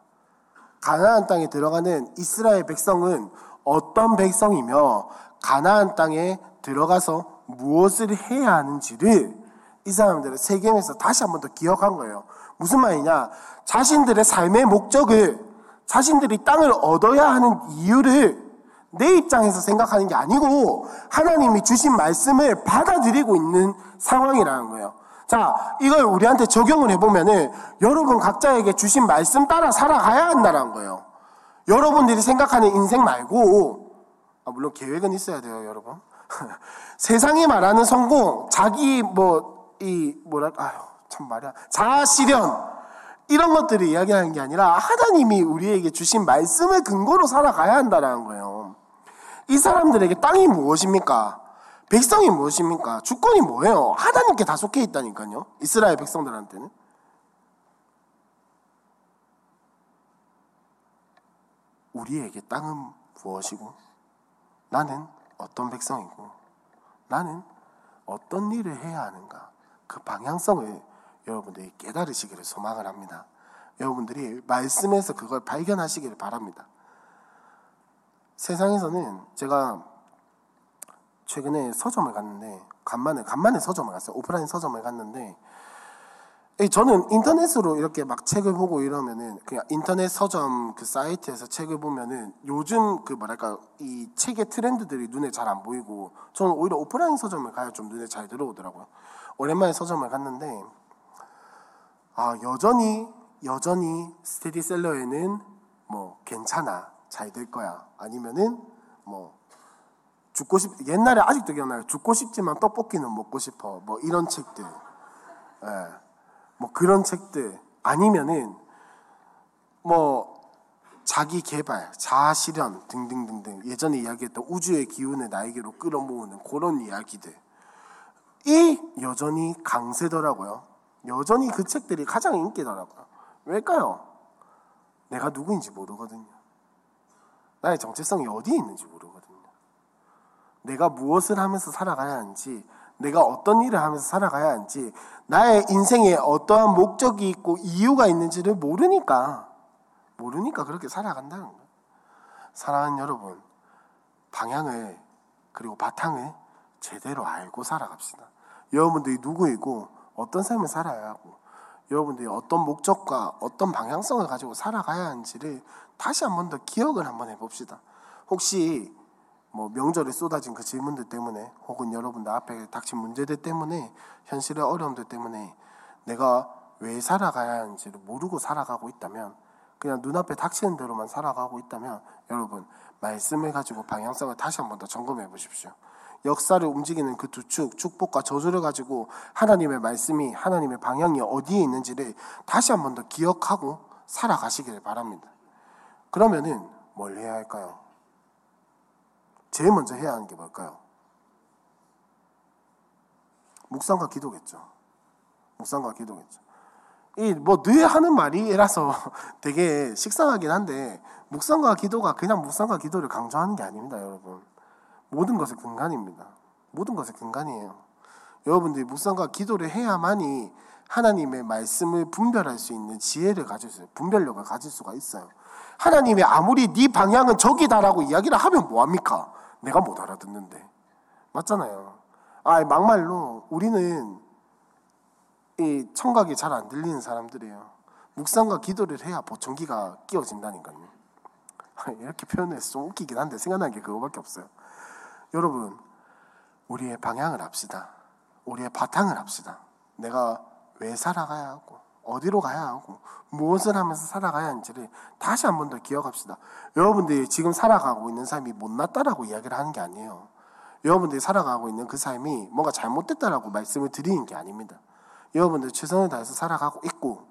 가나안 땅에 들어가는 이스라엘 백성은 어떤 백성이며 가나안 땅에 들어가서 무엇을 해야 하는지를 이 사람들은 세겜에서 다시 한 번 더 기억한 거예요. 무슨 말이냐? 자신들의 삶의 목적을 자신들이 땅을 얻어야 하는 이유를 내 입장에서 생각하는 게 아니고 하나님이 주신 말씀을 받아들이고 있는 상황이라는 거예요. 자, 이걸 우리한테 적용을 해보면은 여러분 각자에게 주신 말씀 따라 살아가야 한다는 거예요. 여러분들이 생각하는 인생 말고, 아, 물론 계획은 있어야 돼요, 여러분. [LAUGHS] 세상이 말하는 성공, 자기 뭐, 이, 뭐랄까, 아유, 참 말이야. 자아 실현, 이런 것들을 이야기하는 게 아니라 하나님이 우리에게 주신 말씀을 근거로 살아가야 한다는 거예요. 이 사람들에게 땅이 무엇입니까? 백성이 무엇입니까? 주권이 뭐예요? 하나님께 다 속해 있다니까요. 이스라엘 백성들한테는. 우리에게 땅은 무엇이고, 나는 어떤 백성이고, 나는 어떤 일을 해야 하는가. 그 방향성을 여러분들이 깨달으시기를 소망을 합니다. 여러분들이 말씀에서 그걸 발견하시기를 바랍니다. 세상에서는 제가 최근에 서점을 갔는데 간만에 간만에 서점을 갔어요. 오프라인 서점을 갔는데 저는 인터넷으로 이렇게 막 책을 보고 이러면은 그냥 인터넷 서점 그 사이트에서 책을 보면은 요즘 그 뭐랄까 이 책의 트렌드들이 눈에 잘 안 보이고 저는 오히려 오프라인 서점을 가야 좀 눈에 잘 들어오더라고요. 오랜만에 서점을 갔는데 아 여전히 여전히 스테디셀러에는 뭐 괜찮아 잘 될 거야 아니면은 뭐 죽고 싶 옛날에 아직도 기억나요. 죽고 싶지만 떡볶이는 먹고 싶어. 뭐 이런 책들. 예. 뭐 그런 책들 아니면은 뭐 자기 개발, 자아 실현 등등등등 예전에 이야기했던 우주의 기운을 나에게로 끌어모으는 그런 이야기들. 이 여전히 강세더라고요. 여전히 그 책들이 가장 인기더라고요. 왜일까요? 내가 누구인지 모르거든요. 나의 정체성이 어디에 있는지 모르거든요. 내가 무엇을 하면서 살아가야 하는지, 내가 어떤 일을 하면서 살아가야 하는지, 나의 인생에 어떠한 목적이 있고 이유가 있는지를 모르니까, 모르니까 그렇게 살아간다는 거예요. 사랑하는 여러분, 방향을, 그리고 바탕을 제대로 알고 살아갑시다. 여러분들이 누구이고, 어떤 삶을 살아야 하고, 여러분들이 어떤 목적과 어떤 방향성을 가지고 살아가야 하는지를 다시 한 번 더 기억을 한번 해봅시다. 혹시 뭐 명절에 쏟아진 그 질문들 때문에 혹은 여러분들 앞에 닥친 문제들 때문에 현실의 어려움들 때문에 내가 왜 살아가야 하는지를 모르고 살아가고 있다면 그냥 눈앞에 닥치는 대로만 살아가고 있다면 여러분 말씀을 가지고 방향성을 다시 한 번 더 점검해 보십시오. 역사를 움직이는 그 두 축, 축복과 저주를 가지고 하나님의 말씀이 하나님의 방향이 어디에 있는지를 다시 한 번 더 기억하고 살아가시길 바랍니다. 그러면은 뭘 해야 할까요? 제일 먼저 해야 하는 게 뭘까요? 묵상과 기도겠죠. 묵상과 기도겠죠. 이 뭐 늘 하는 말이라서 [LAUGHS] 되게 식상하긴 한데 묵상과 기도가 그냥 묵상과 기도를 강조하는 게 아닙니다, 여러분. 모든 것의 근간입니다. 모든 것의 근간이에요. 여러분들이 묵상과 기도를 해야만이 하나님의 말씀을 분별할 수 있는 지혜를 가질 수, 분별력을 가질 수가 있어요. 하나님이 아무리 네 방향은 저기다라고 이야기를 하면 뭐합니까? 내가 못 알아듣는데. 맞잖아요. 아, 막말로 우리는 이 청각이 잘 안 들리는 사람들이에요. 묵상과 기도를 해야 보청기가 끼워진다니까요. [LAUGHS] 이렇게 표현해서 좀 웃기긴 한데 생각나는 게 그거밖에 없어요. 여러분, 우리의 방향을 합시다. 우리의 바탕을 합시다. 내가 왜 살아가야 하고, 어디로 가야 하고, 무엇을 하면서 살아가야 하는지를 다시 한 번 더 기억합시다. 여러분들이 지금 살아가고 있는 삶이 못났다라고 이야기를 하는 게 아니에요. 여러분들이 살아가고 있는 그 삶이 뭔가 잘못됐다라고 말씀을 드리는 게 아닙니다. 여러분들 최선을 다해서 살아가고 있고,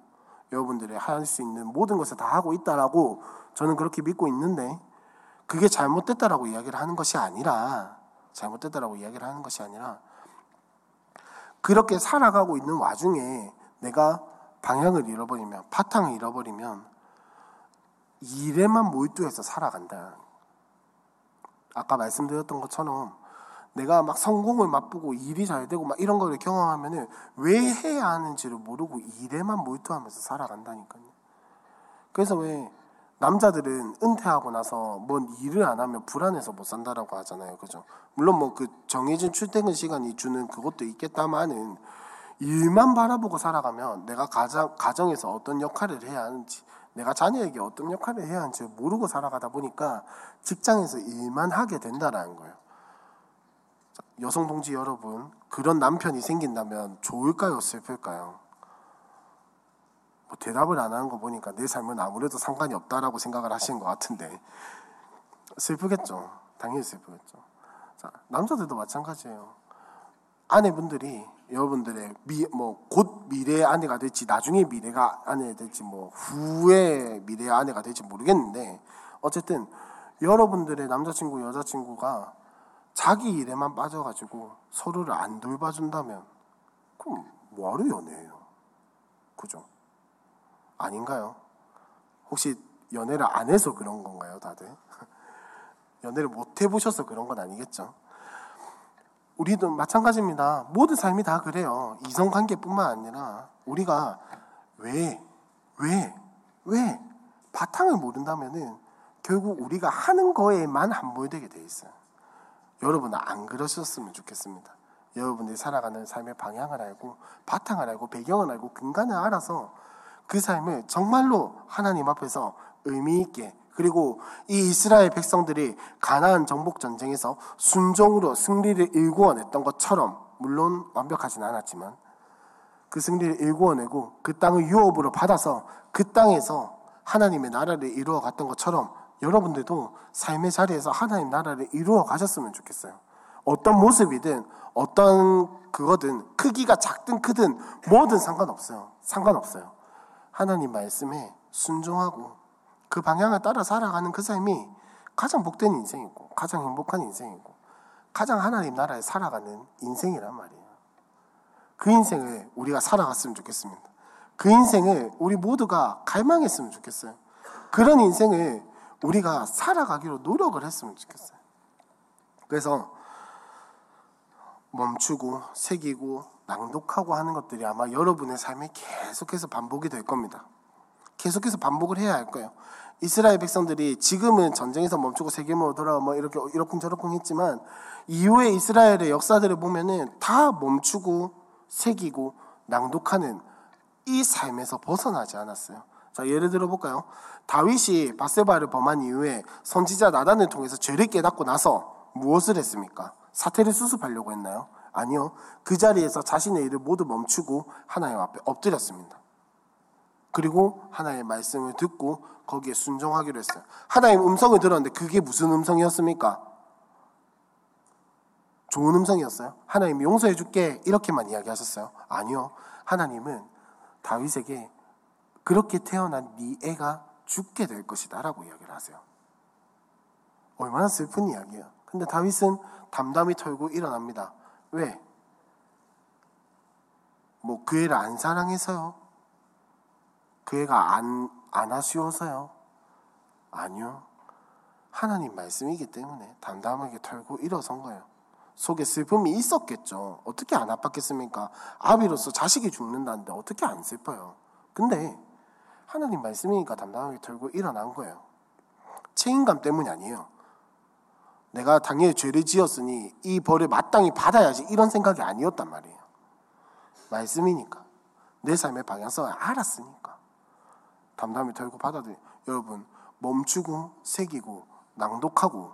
여러분들이 할 수 있는 모든 것을 다 하고 있다라고 저는 그렇게 믿고 있는데, 그게 잘못됐다라고 이야기를 하는 것이 아니라 잘못됐다라고 이야기를 하는 것이 아니라 그렇게 살아가고 있는 와중에 내가 방향을 잃어버리면 바탕을 잃어버리면 일에만 몰두해서 살아간다. 아까 말씀드렸던 것처럼 내가 막 성공을 맛보고 일이 잘 되고 막 이런 걸 경험하면은 왜 해야 하는지를 모르고 일에만 몰두하면서 살아간다니까요. 그래서 왜 남자들은 은퇴하고 나서 뭔 일을 안 하면 불안해서 못 산다라고 하잖아요. 그죠? 물론 뭐 그 정해진 출퇴근 시간이 주는 그것도 있겠다마는 일만 바라보고 살아가면 내가 가정, 가정에서 어떤 역할을 해야 하는지, 내가 자녀에게 어떤 역할을 해야 하는지 모르고 살아가다 보니까 직장에서 일만 하게 된다라는 거예요. 여성 동지 여러분, 그런 남편이 생긴다면 좋을까요? 슬플까요? 뭐 대답을 안 하는 거 보니까 내 삶은 아무래도 상관이 없다라고 생각을 하시는 것 같은데 슬프겠죠. 당연히 슬프겠죠. 자, 남자들도 마찬가지예요. 아내분들이 여러분들의 미, 뭐, 곧 미래의 아내가 될지, 나중에 미래가 아내가 될지, 뭐, 후에 미래의 아내가 될지 모르겠는데, 어쨌든, 여러분들의 남자친구, 여자친구가 자기 일에만 빠져가지고 서로를 안 돌봐준다면, 그럼 뭐하러 연애해요? 그죠? 아닌가요? 혹시 연애를 안 해서 그런 건가요, 다들? [LAUGHS] 연애를 못 해보셔서 그런 건 아니겠죠? 우리도 마찬가지입니다. 모든 삶이 다 그래요. 이성 관계뿐만 아니라 우리가 왜, 왜, 왜 바탕을 모른다면은 결국 우리가 하는 거에만 함몰되게 돼 있어요. 여러분 안 그러셨으면 좋겠습니다. 여러분들이 살아가는 삶의 방향을 알고 바탕을 알고 배경을 알고 근간을 알아서 그 삶을 정말로 하나님 앞에서 의미 있게 그리고 이 이스라엘 백성들이 가나안 정복 전쟁에서 순종으로 승리를 일구어냈던 것처럼 물론 완벽하진 않았지만 그 승리를 일구어내고 그 땅을 유업으로 받아서 그 땅에서 하나님의 나라를 이루어 갔던 것처럼 여러분들도 삶의 자리에서 하나님 나라를 이루어 가셨으면 좋겠어요. 어떤 모습이든 어떤 그거든 크기가 작든 크든 뭐든 상관없어요. 상관없어요. 하나님 말씀에 순종하고 그 방향을 따라 살아가는 그 삶이 가장 복된 인생이고 가장 행복한 인생이고 가장 하나님 나라에 살아가는 인생이란 말이에요. 그 인생을 우리가 살아갔으면 좋겠습니다. 그 인생을 우리 모두가 갈망했으면 좋겠어요. 그런 인생을 우리가 살아가기로 노력을 했으면 좋겠어요. 그래서 멈추고 새기고 낭독하고 하는 것들이 아마 여러분의 삶에 계속해서 반복이 될 겁니다. 계속해서 반복을 해야 할 거예요. 이스라엘 백성들이 지금은 전쟁에서 멈추고 세계으로 돌아와 뭐 이렇게 이러쿵저러쿵 했지만 이후에 이스라엘의 역사들을 보면은 다 멈추고 새기고 낭독하는 이 삶에서 벗어나지 않았어요. 자, 예를 들어 볼까요? 다윗이 바세바를 범한 이후에 선지자 나단을 통해서 죄를 깨닫고 나서 무엇을 했습니까? 사태를 수습하려고 했나요? 아니요. 그 자리에서 자신의 일을 모두 멈추고 하나님 앞에 엎드렸습니다. 그리고 하나님의 말씀을 듣고 거기에 순종하기로 했어요. 하나님 음성을 들었는데 그게 무슨 음성이었습니까? 좋은 음성이었어요? 하나님 용서해 줄게 이렇게만 이야기하셨어요? 아니요. 하나님은 다윗에게 그렇게 태어난 네 애가 죽게 될 것이다라고 이야기를 하세요. 얼마나 슬픈 이야기야. 근데 다윗은 담담히 털고 일어납니다. 왜? 뭐그 애를 안 사랑해서요? 그 애가 안, 안 아쉬워서요? 아니요. 하나님 말씀이기 때문에 담담하게 털고 일어선 거예요. 속에 슬픔이 있었겠죠. 어떻게 안 아팠겠습니까? 아비로서 자식이 죽는다는데 어떻게 안 슬퍼요? 근데 하나님 말씀이니까 담담하게 털고 일어난 거예요. 책임감 때문이 아니에요. 내가 당연히 죄를 지었으니 이 벌을 마땅히 받아야지 이런 생각이 아니었단 말이에요. 말씀이니까. 내 삶의 방향성을 알았으니까. 담담히 털고 받아들여. 여러분, 멈추고, 새기고, 낭독하고,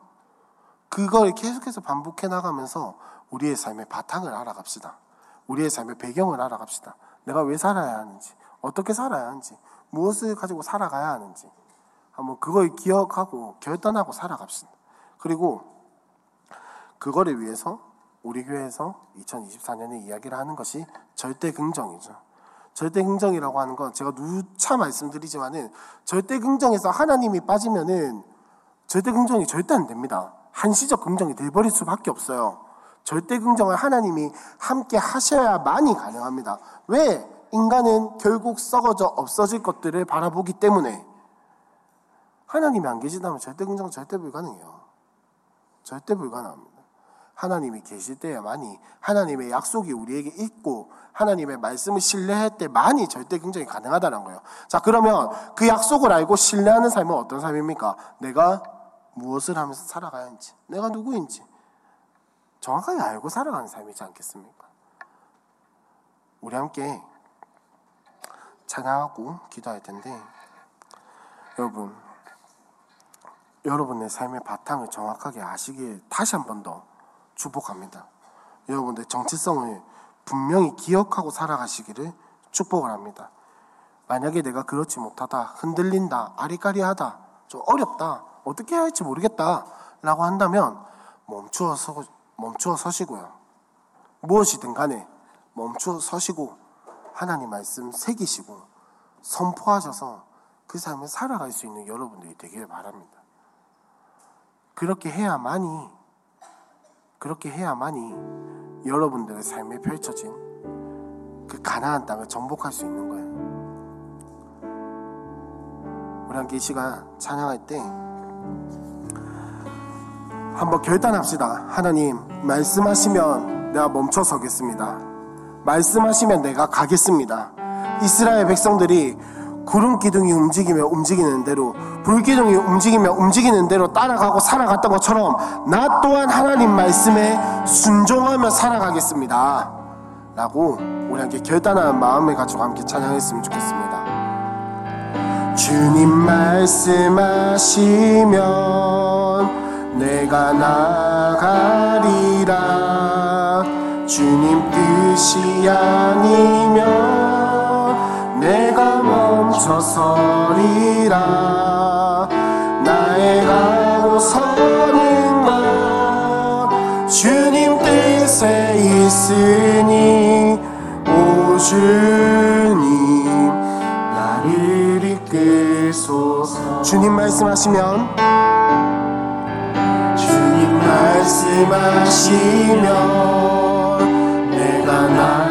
그걸 계속해서 반복해 나가면서 우리의 삶의 바탕을 알아갑시다. 우리의 삶의 배경을 알아갑시다. 내가 왜 살아야 하는지, 어떻게 살아야 하는지, 무엇을 가지고 살아가야 하는지, 한번 그걸 기억하고 결단하고 살아갑시다. 그리고 그거를 위해서 우리 교회에서 2024년에 이야기를 하는 것이 절대 긍정이죠. 절대 긍정이라고 하는 건 제가 누차 말씀드리지만은 절대 긍정에서 하나님이 빠지면은 절대 긍정이 절대 안 됩니다. 한시적 긍정이 돼버릴 수밖에 없어요. 절대 긍정을 하나님이 함께 하셔야만이 가능합니다. 왜? 인간은 결국 썩어져 없어질 것들을 바라보기 때문에 하나님이 안 계시다면 절대 긍정 절대 불가능해요. 절대 불가능합니다. 하나님이 계실 때야만이 하나님의 약속이 우리에게 있고 하나님의 말씀을 신뢰할 때만이 절대 긍정이 가능하다는 거예요. 자, 그러면 그 약속을 알고 신뢰하는 삶은 어떤 삶입니까? 내가 무엇을 하면서 살아가야 하는지, 내가 누구인지 정확하게 알고 살아가는 삶이지 않겠습니까? 우리 함께 찬양하고 기도할 텐데 여러분 여러분의 삶의 바탕을 정확하게 아시길 다시 한 번 더 축복합니다. 여러분들 정체성을 분명히 기억하고 살아가시기를 축복을 합니다. 만약에 내가 그렇지 못하다, 흔들린다, 아리까리하다, 좀 어렵다, 어떻게 해야 할지 모르겠다 라고 한다면 멈추어, 서, 멈추어 서시고요. 무엇이든 간에 멈추어 서시고 하나님 말씀 새기시고 선포하셔서 그 삶을 살아갈 수 있는 여러분들이 되기를 바랍니다. 그렇게 해야만이 그렇게 해야만이 여러분들의 삶에 펼쳐진 그 가나안 땅을 정복할 수 있는 거예요. 우리 함께 이 시간 찬양할 때 한번 결단합시다. 하나님 말씀하시면 내가 멈춰 서겠습니다. 말씀하시면 내가 가겠습니다. 이스라엘 백성들이 구름 기둥이 움직이며 움직이는 대로 불 기둥이 움직이며 움직이는 대로 따라가고 살아갔던 것처럼 나 또한 하나님 말씀에 순종하며 살아가겠습니다. 라고 우리 함께 결단하는 마음을 가지고 함께 찬양했으면 좋겠습니다. 주님 말씀하시면 내가 나가리라 주님 뜻이 아니면 내가 멈춰서리라. 나의 가고 서는 것 주님 뜻에 있으니 오 주님 나를 이끌소서. 주님 말씀하시면 주님 말씀하시면 내가 나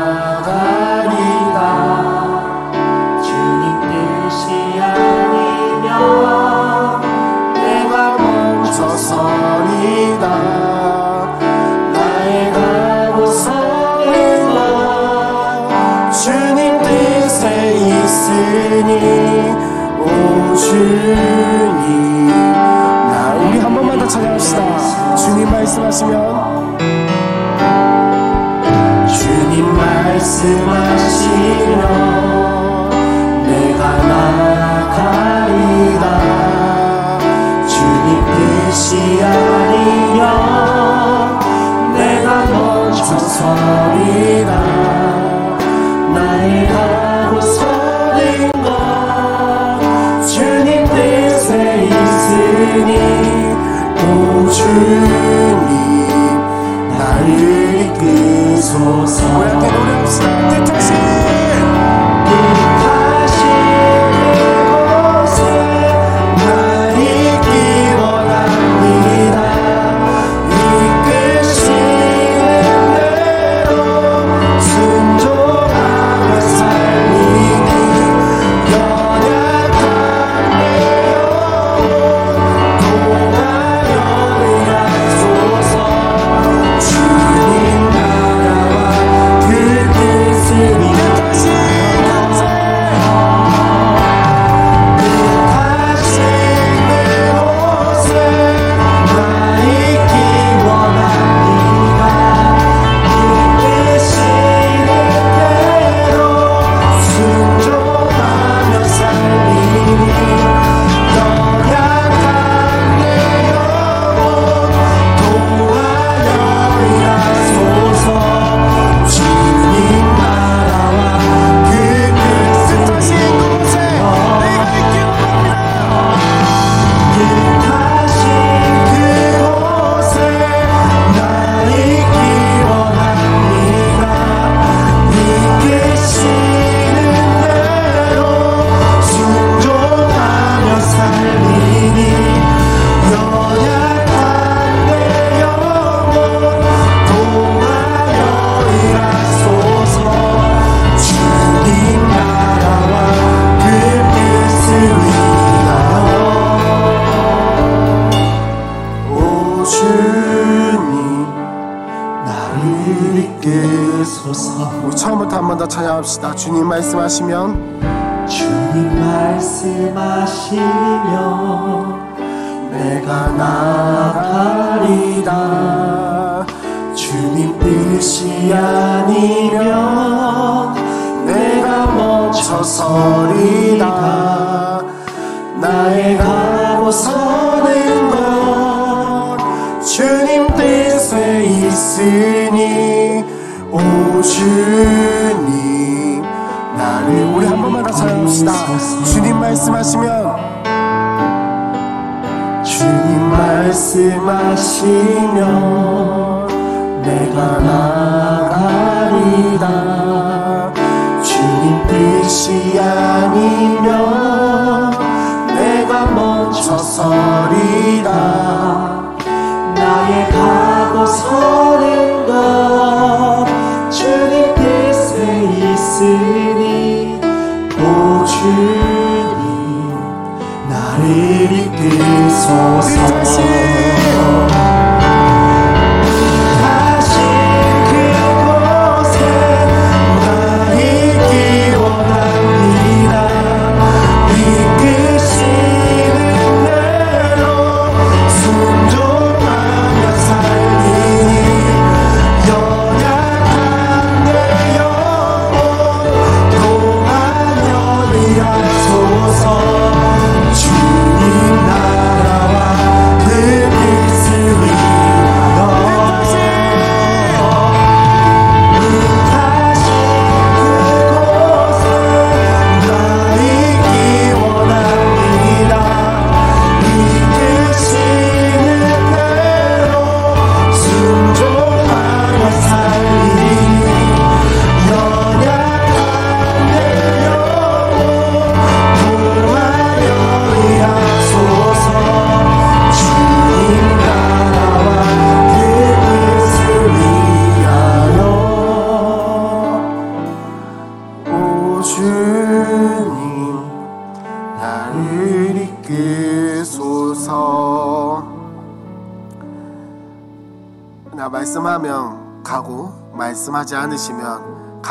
주님 나 우리 한 번만 더 찬양합시다. 주님 말씀하시면. 주님 말씀하시면 내가 나가리라. 주님 뜻이 아니면 내가 멈춰서리라. 나의 가 있으니 오 주님 나를 이끄소서. 우리 함께 노래합시다 뜻하신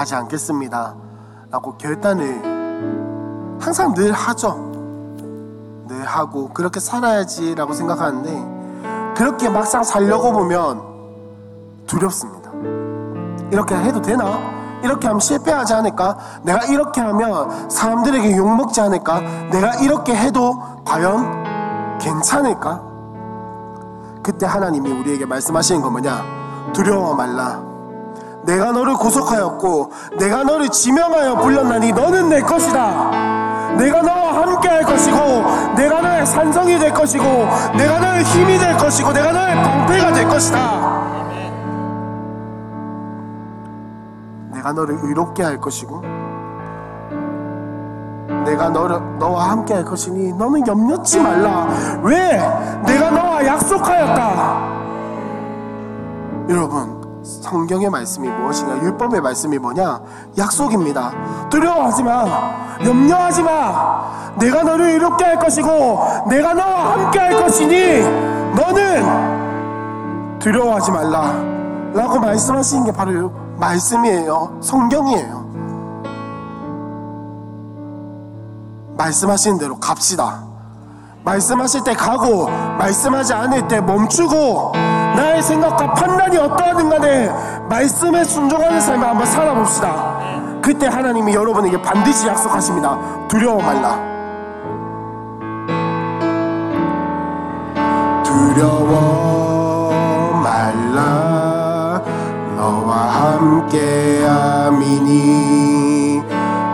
하지 않겠습니다. 라고 결단을 항상 늘 하죠. 늘 하고 그렇게 살아야지라고 생각하는데 그렇게 막상 살려고 보면 두렵습니다. 이렇게 해도 되나? 이렇게 하면 실패하지 않을까? 내가 이렇게 하면 사람들에게 욕먹지 않을까? 내가 이렇게 해도 과연 괜찮을까? 그때 하나님이 우리에게 말씀하시는 건 뭐냐? 두려워 말라. 내가 너를 구속하였고 내가 너를 지명하여 불렀나니 너는 내 것이다. 내가 너와 함께 할 것이고 내가 너의 산성이 될 것이고 내가 너의 힘이 될 것이고 내가 너의 방패가 될 것이다. 내가 너를 의롭게 할 것이고 내가 너를, 너와 함께 할 것이니 너는 염려치 말라. 왜? 내가 너와 약속하였다. 여러분 성경의 말씀이 무엇이냐? 율법의 말씀이 뭐냐? 약속입니다. 두려워하지 마. 염려하지 마. 내가 너를 이롭게 할 것이고 내가 너와 함께 할 것이니 너는 두려워하지 말라. 라고 말씀하시는 게 바로 말씀이에요. 성경이에요. 말씀하시는 대로 갑시다. 말씀하실 때 가고 말씀하지 않을 때 멈추고 나의 생각과 판단이 어떠하든 간에 말씀에 순종하는 삶을 한번 살아봅시다. 그때 하나님이 여러분에게 반드시 약속하십니다. 두려워 말라. 두려워 말라 너와 함께함이니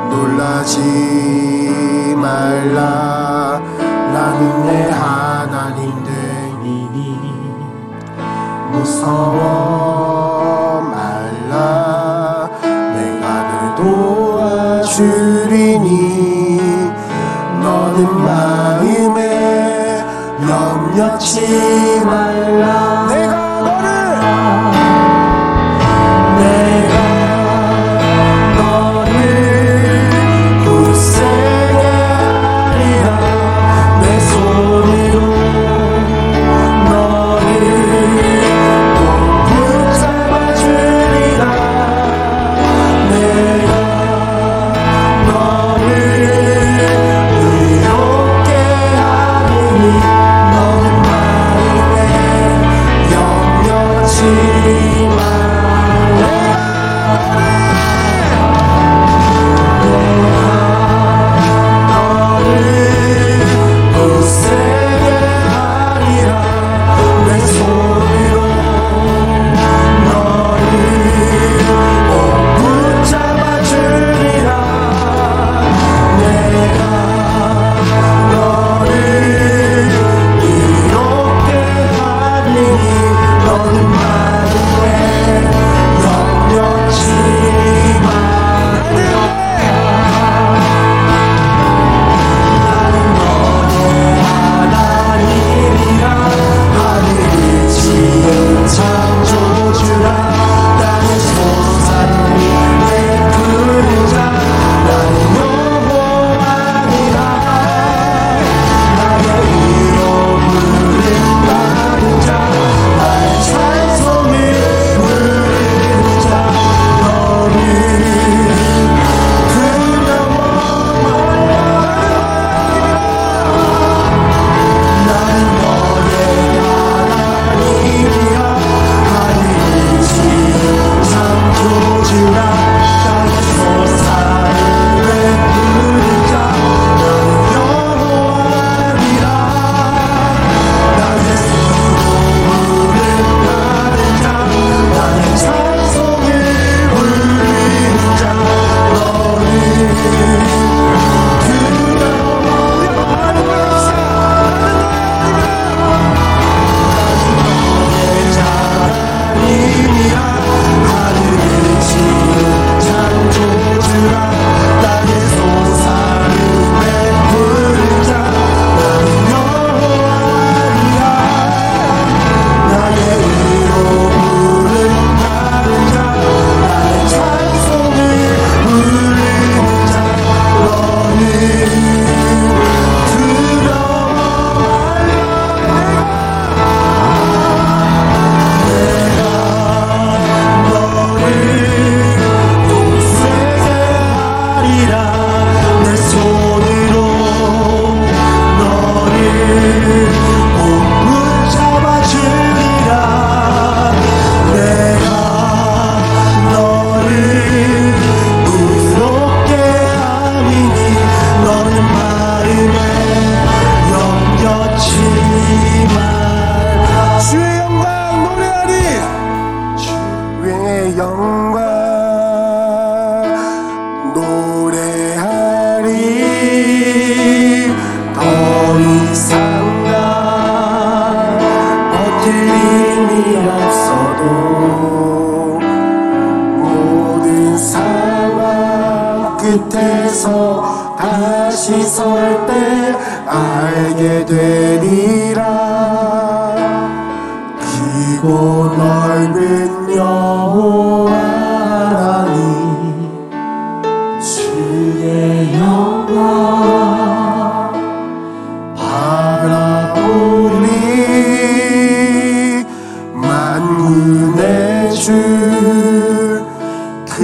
놀라지 말라 나는 내 하나님 무서워 말라. 내가 늘 도와주리니 너는 마음에 염려치 말라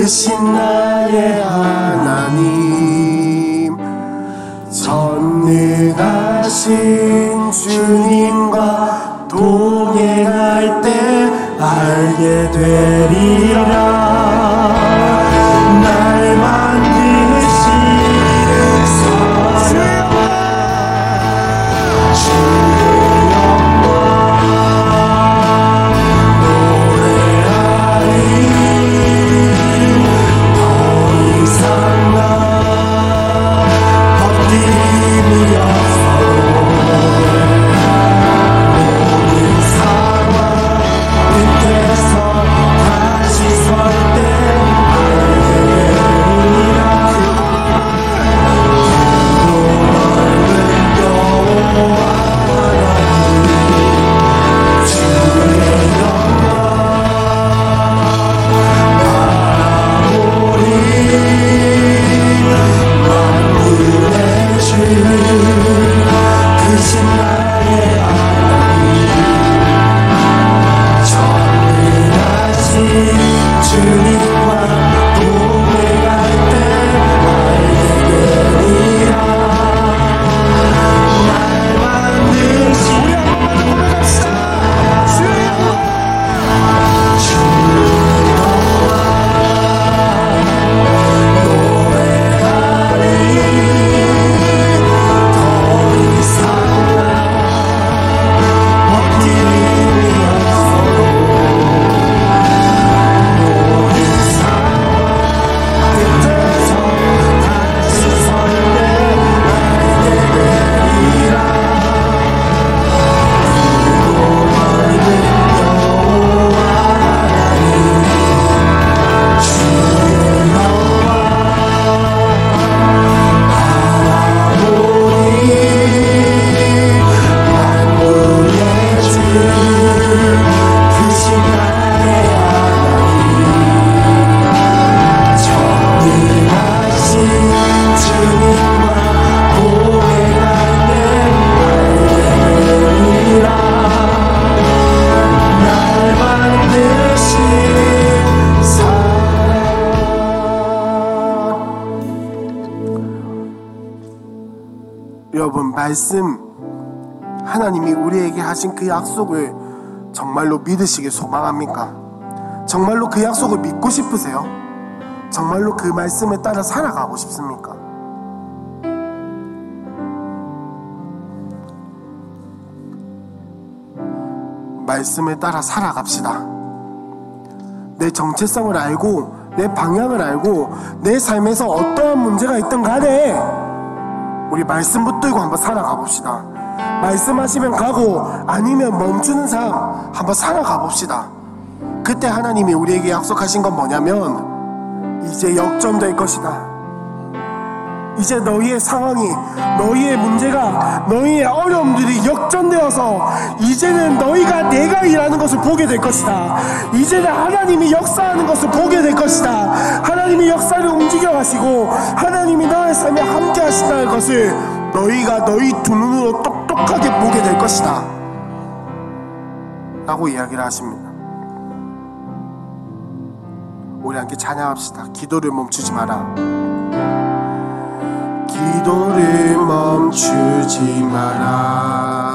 크신 나의 하나님. 전능하신 주님과 동행할 때 알게 되리라 말씀 하나님이 우리에게 하신 그 약속을 정말로 믿으시길 소망합니까? 정말로 그 약속을 믿고 싶으세요? 정말로 그 말씀에 따라 살아가고 싶습니까? 말씀에 따라 살아갑시다. 내 정체성을 알고 내 방향을 알고 내 삶에서 어떠한 문제가 있든 간에 우리 말씀 붙들고 한번 살아가 봅시다. 말씀하시면 가고 아니면 멈추는 삶 한번 살아가 봅시다. 그때 하나님이 우리에게 약속하신 건 뭐냐면 이제 역전될 것이다. 이제 너희의 상황이 너희의 문제가 너희의 어려움들이 역전되어서 이제는 너희가 내가 일하는 것을 보게 될 것이다. 이제는 하나님이 역사하는 것을 보게 될 것이다. 하나님이 역사를 움직여 가시고 하나님이 너의 삶에 함께 하신다는 것을 너희가 너희 두 눈으로 똑똑하게 보게 될 것이다. 라고 이야기를 하십니다. 우리 함께 찬양합시다. 기도를 멈추지 마라. 기도를 멈추지 마라.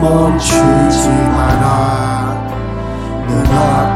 멈추지 마라. 눈앞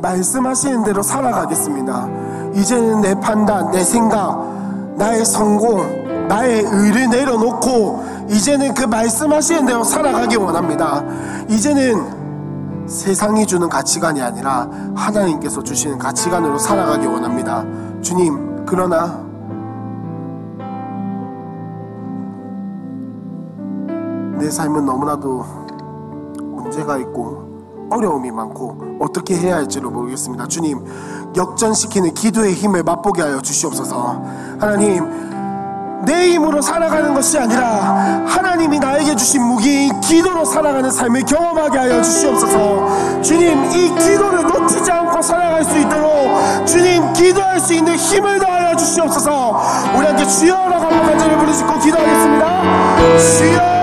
말씀하시는 대로 살아가겠습니다. 이제는 내 판단, 내 생각, 나의 성공, 나의 의를 내려놓고, 이제는 그 말씀하시는 대로 살아가기 원합니다. 이제는 세상이 주는 가치관이 아니라 하나님께서 주시는 가치관으로 살아가기 원합니다. 주님, 그러나 내 삶은 너무나도 문제가 있고 어려움이 많고 어떻게 해야 할지를 모르겠습니다. 주님, 역전시키는 기도의 힘을 맛보게 하여 주시옵소서. 하나님, 내 힘으로 살아가는 것이 아니라 하나님이 나에게 주신 무기인 기도로 살아가는 삶을 경험하게 하여 주시옵소서. 주님, 이 기도를 놓치지 않고 살아갈 수 있도록 주님, 기도할 수 있는 힘을 더하여 주시옵소서. 우리 함께 주여라고 한번 간절히 부르짖고 기도하겠습니다. 주여!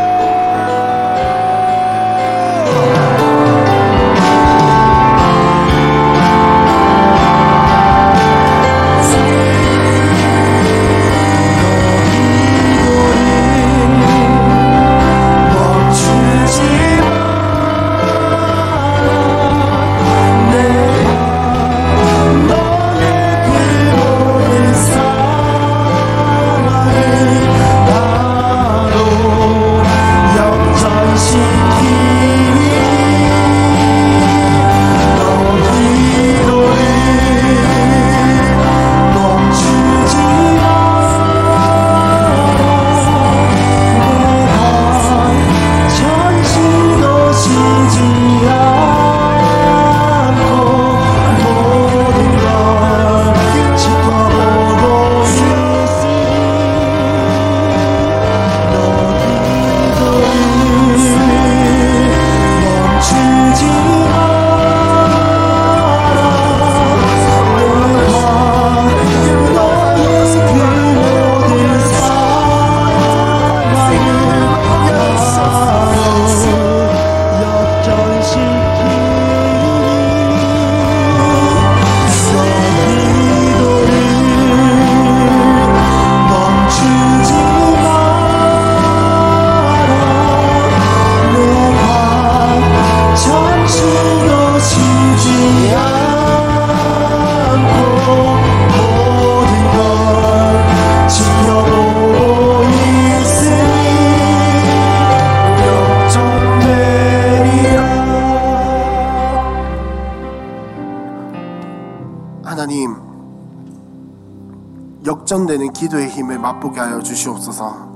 역전되는 기도의 힘을 맛보게 하여 주시옵소서.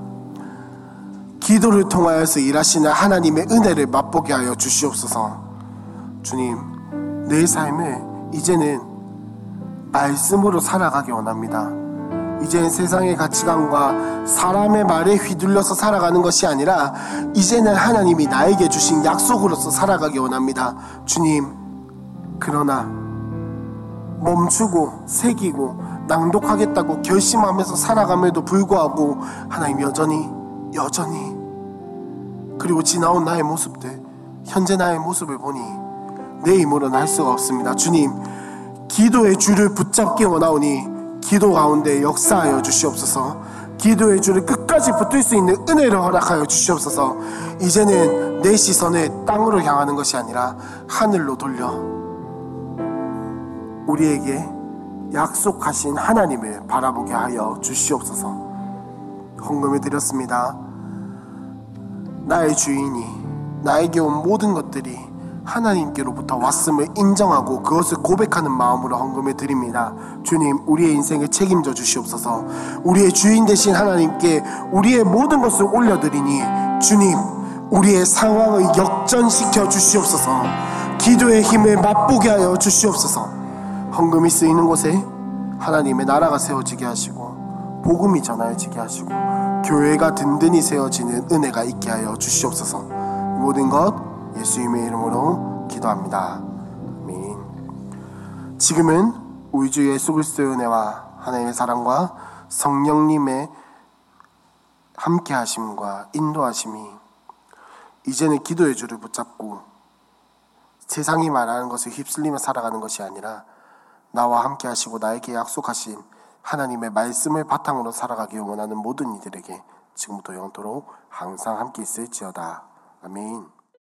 기도를 통하여서 일하시는 하나님의 은혜를 맛보게 하여 주시옵소서. 주님, 내 삶을 이제는 말씀으로 살아가기 원합니다. 이제는 세상의 가치관과 사람의 말에 휘둘려서 살아가는 것이 아니라 이제는 하나님이 나에게 주신 약속으로서 살아가기 원합니다. 주님, 그러나 멈추고 새기고 낭독하겠다고 결심하면서 살아감에도 불구하고 하나님 여전히 여전히 그리고 지나온 나의 모습들 현재 나의 모습을 보니 내 힘으로는 할 수가 없습니다. 주님 기도의 줄을 붙잡기 원하오니 기도 가운데 역사하여 주시옵소서. 기도의 줄을 끝까지 붙들 수 있는 은혜를 허락하여 주시옵소서. 이제는 내 시선을 땅으로 향하는 것이 아니라 하늘로 돌려 우리에게 약속하신 하나님을 바라보게 하여 주시옵소서. 헌금을 드렸습니다. 나의 주인이 나에게 온 모든 것들이 하나님께로부터 왔음을 인정하고 그것을 고백하는 마음으로 헌금을 드립니다. 주님, 우리의 인생을 책임져 주시옵소서. 우리의 주인 되신 하나님께 우리의 모든 것을 올려드리니 주님, 우리의 상황을 역전시켜 주시옵소서. 기도의 힘을 맛보게 하여 주시옵소서. 헌금이 쓰이는 곳에 하나님의 나라가 세워지게 하시고 복음이 전하여지게 하시고 교회가 든든히 세워지는 은혜가 있게 하여 주시옵소서. 이 모든 것 예수님의 이름으로 기도합니다. 아멘. 지금은 우리 주 예수 그리스도의 은혜와 하나님의 사랑과 성령님의 함께 하심과 인도하심이 이제는 기도의 줄을 붙잡고 세상이 말하는 것을 휩쓸리며 살아가는 것이 아니라 나와 함께 하시고 나에게 약속하신 하나님의 말씀을 바탕으로 살아가기 원하는 모든 이들에게 지금부터 영토록 항상 함께 있을지어다. 아멘.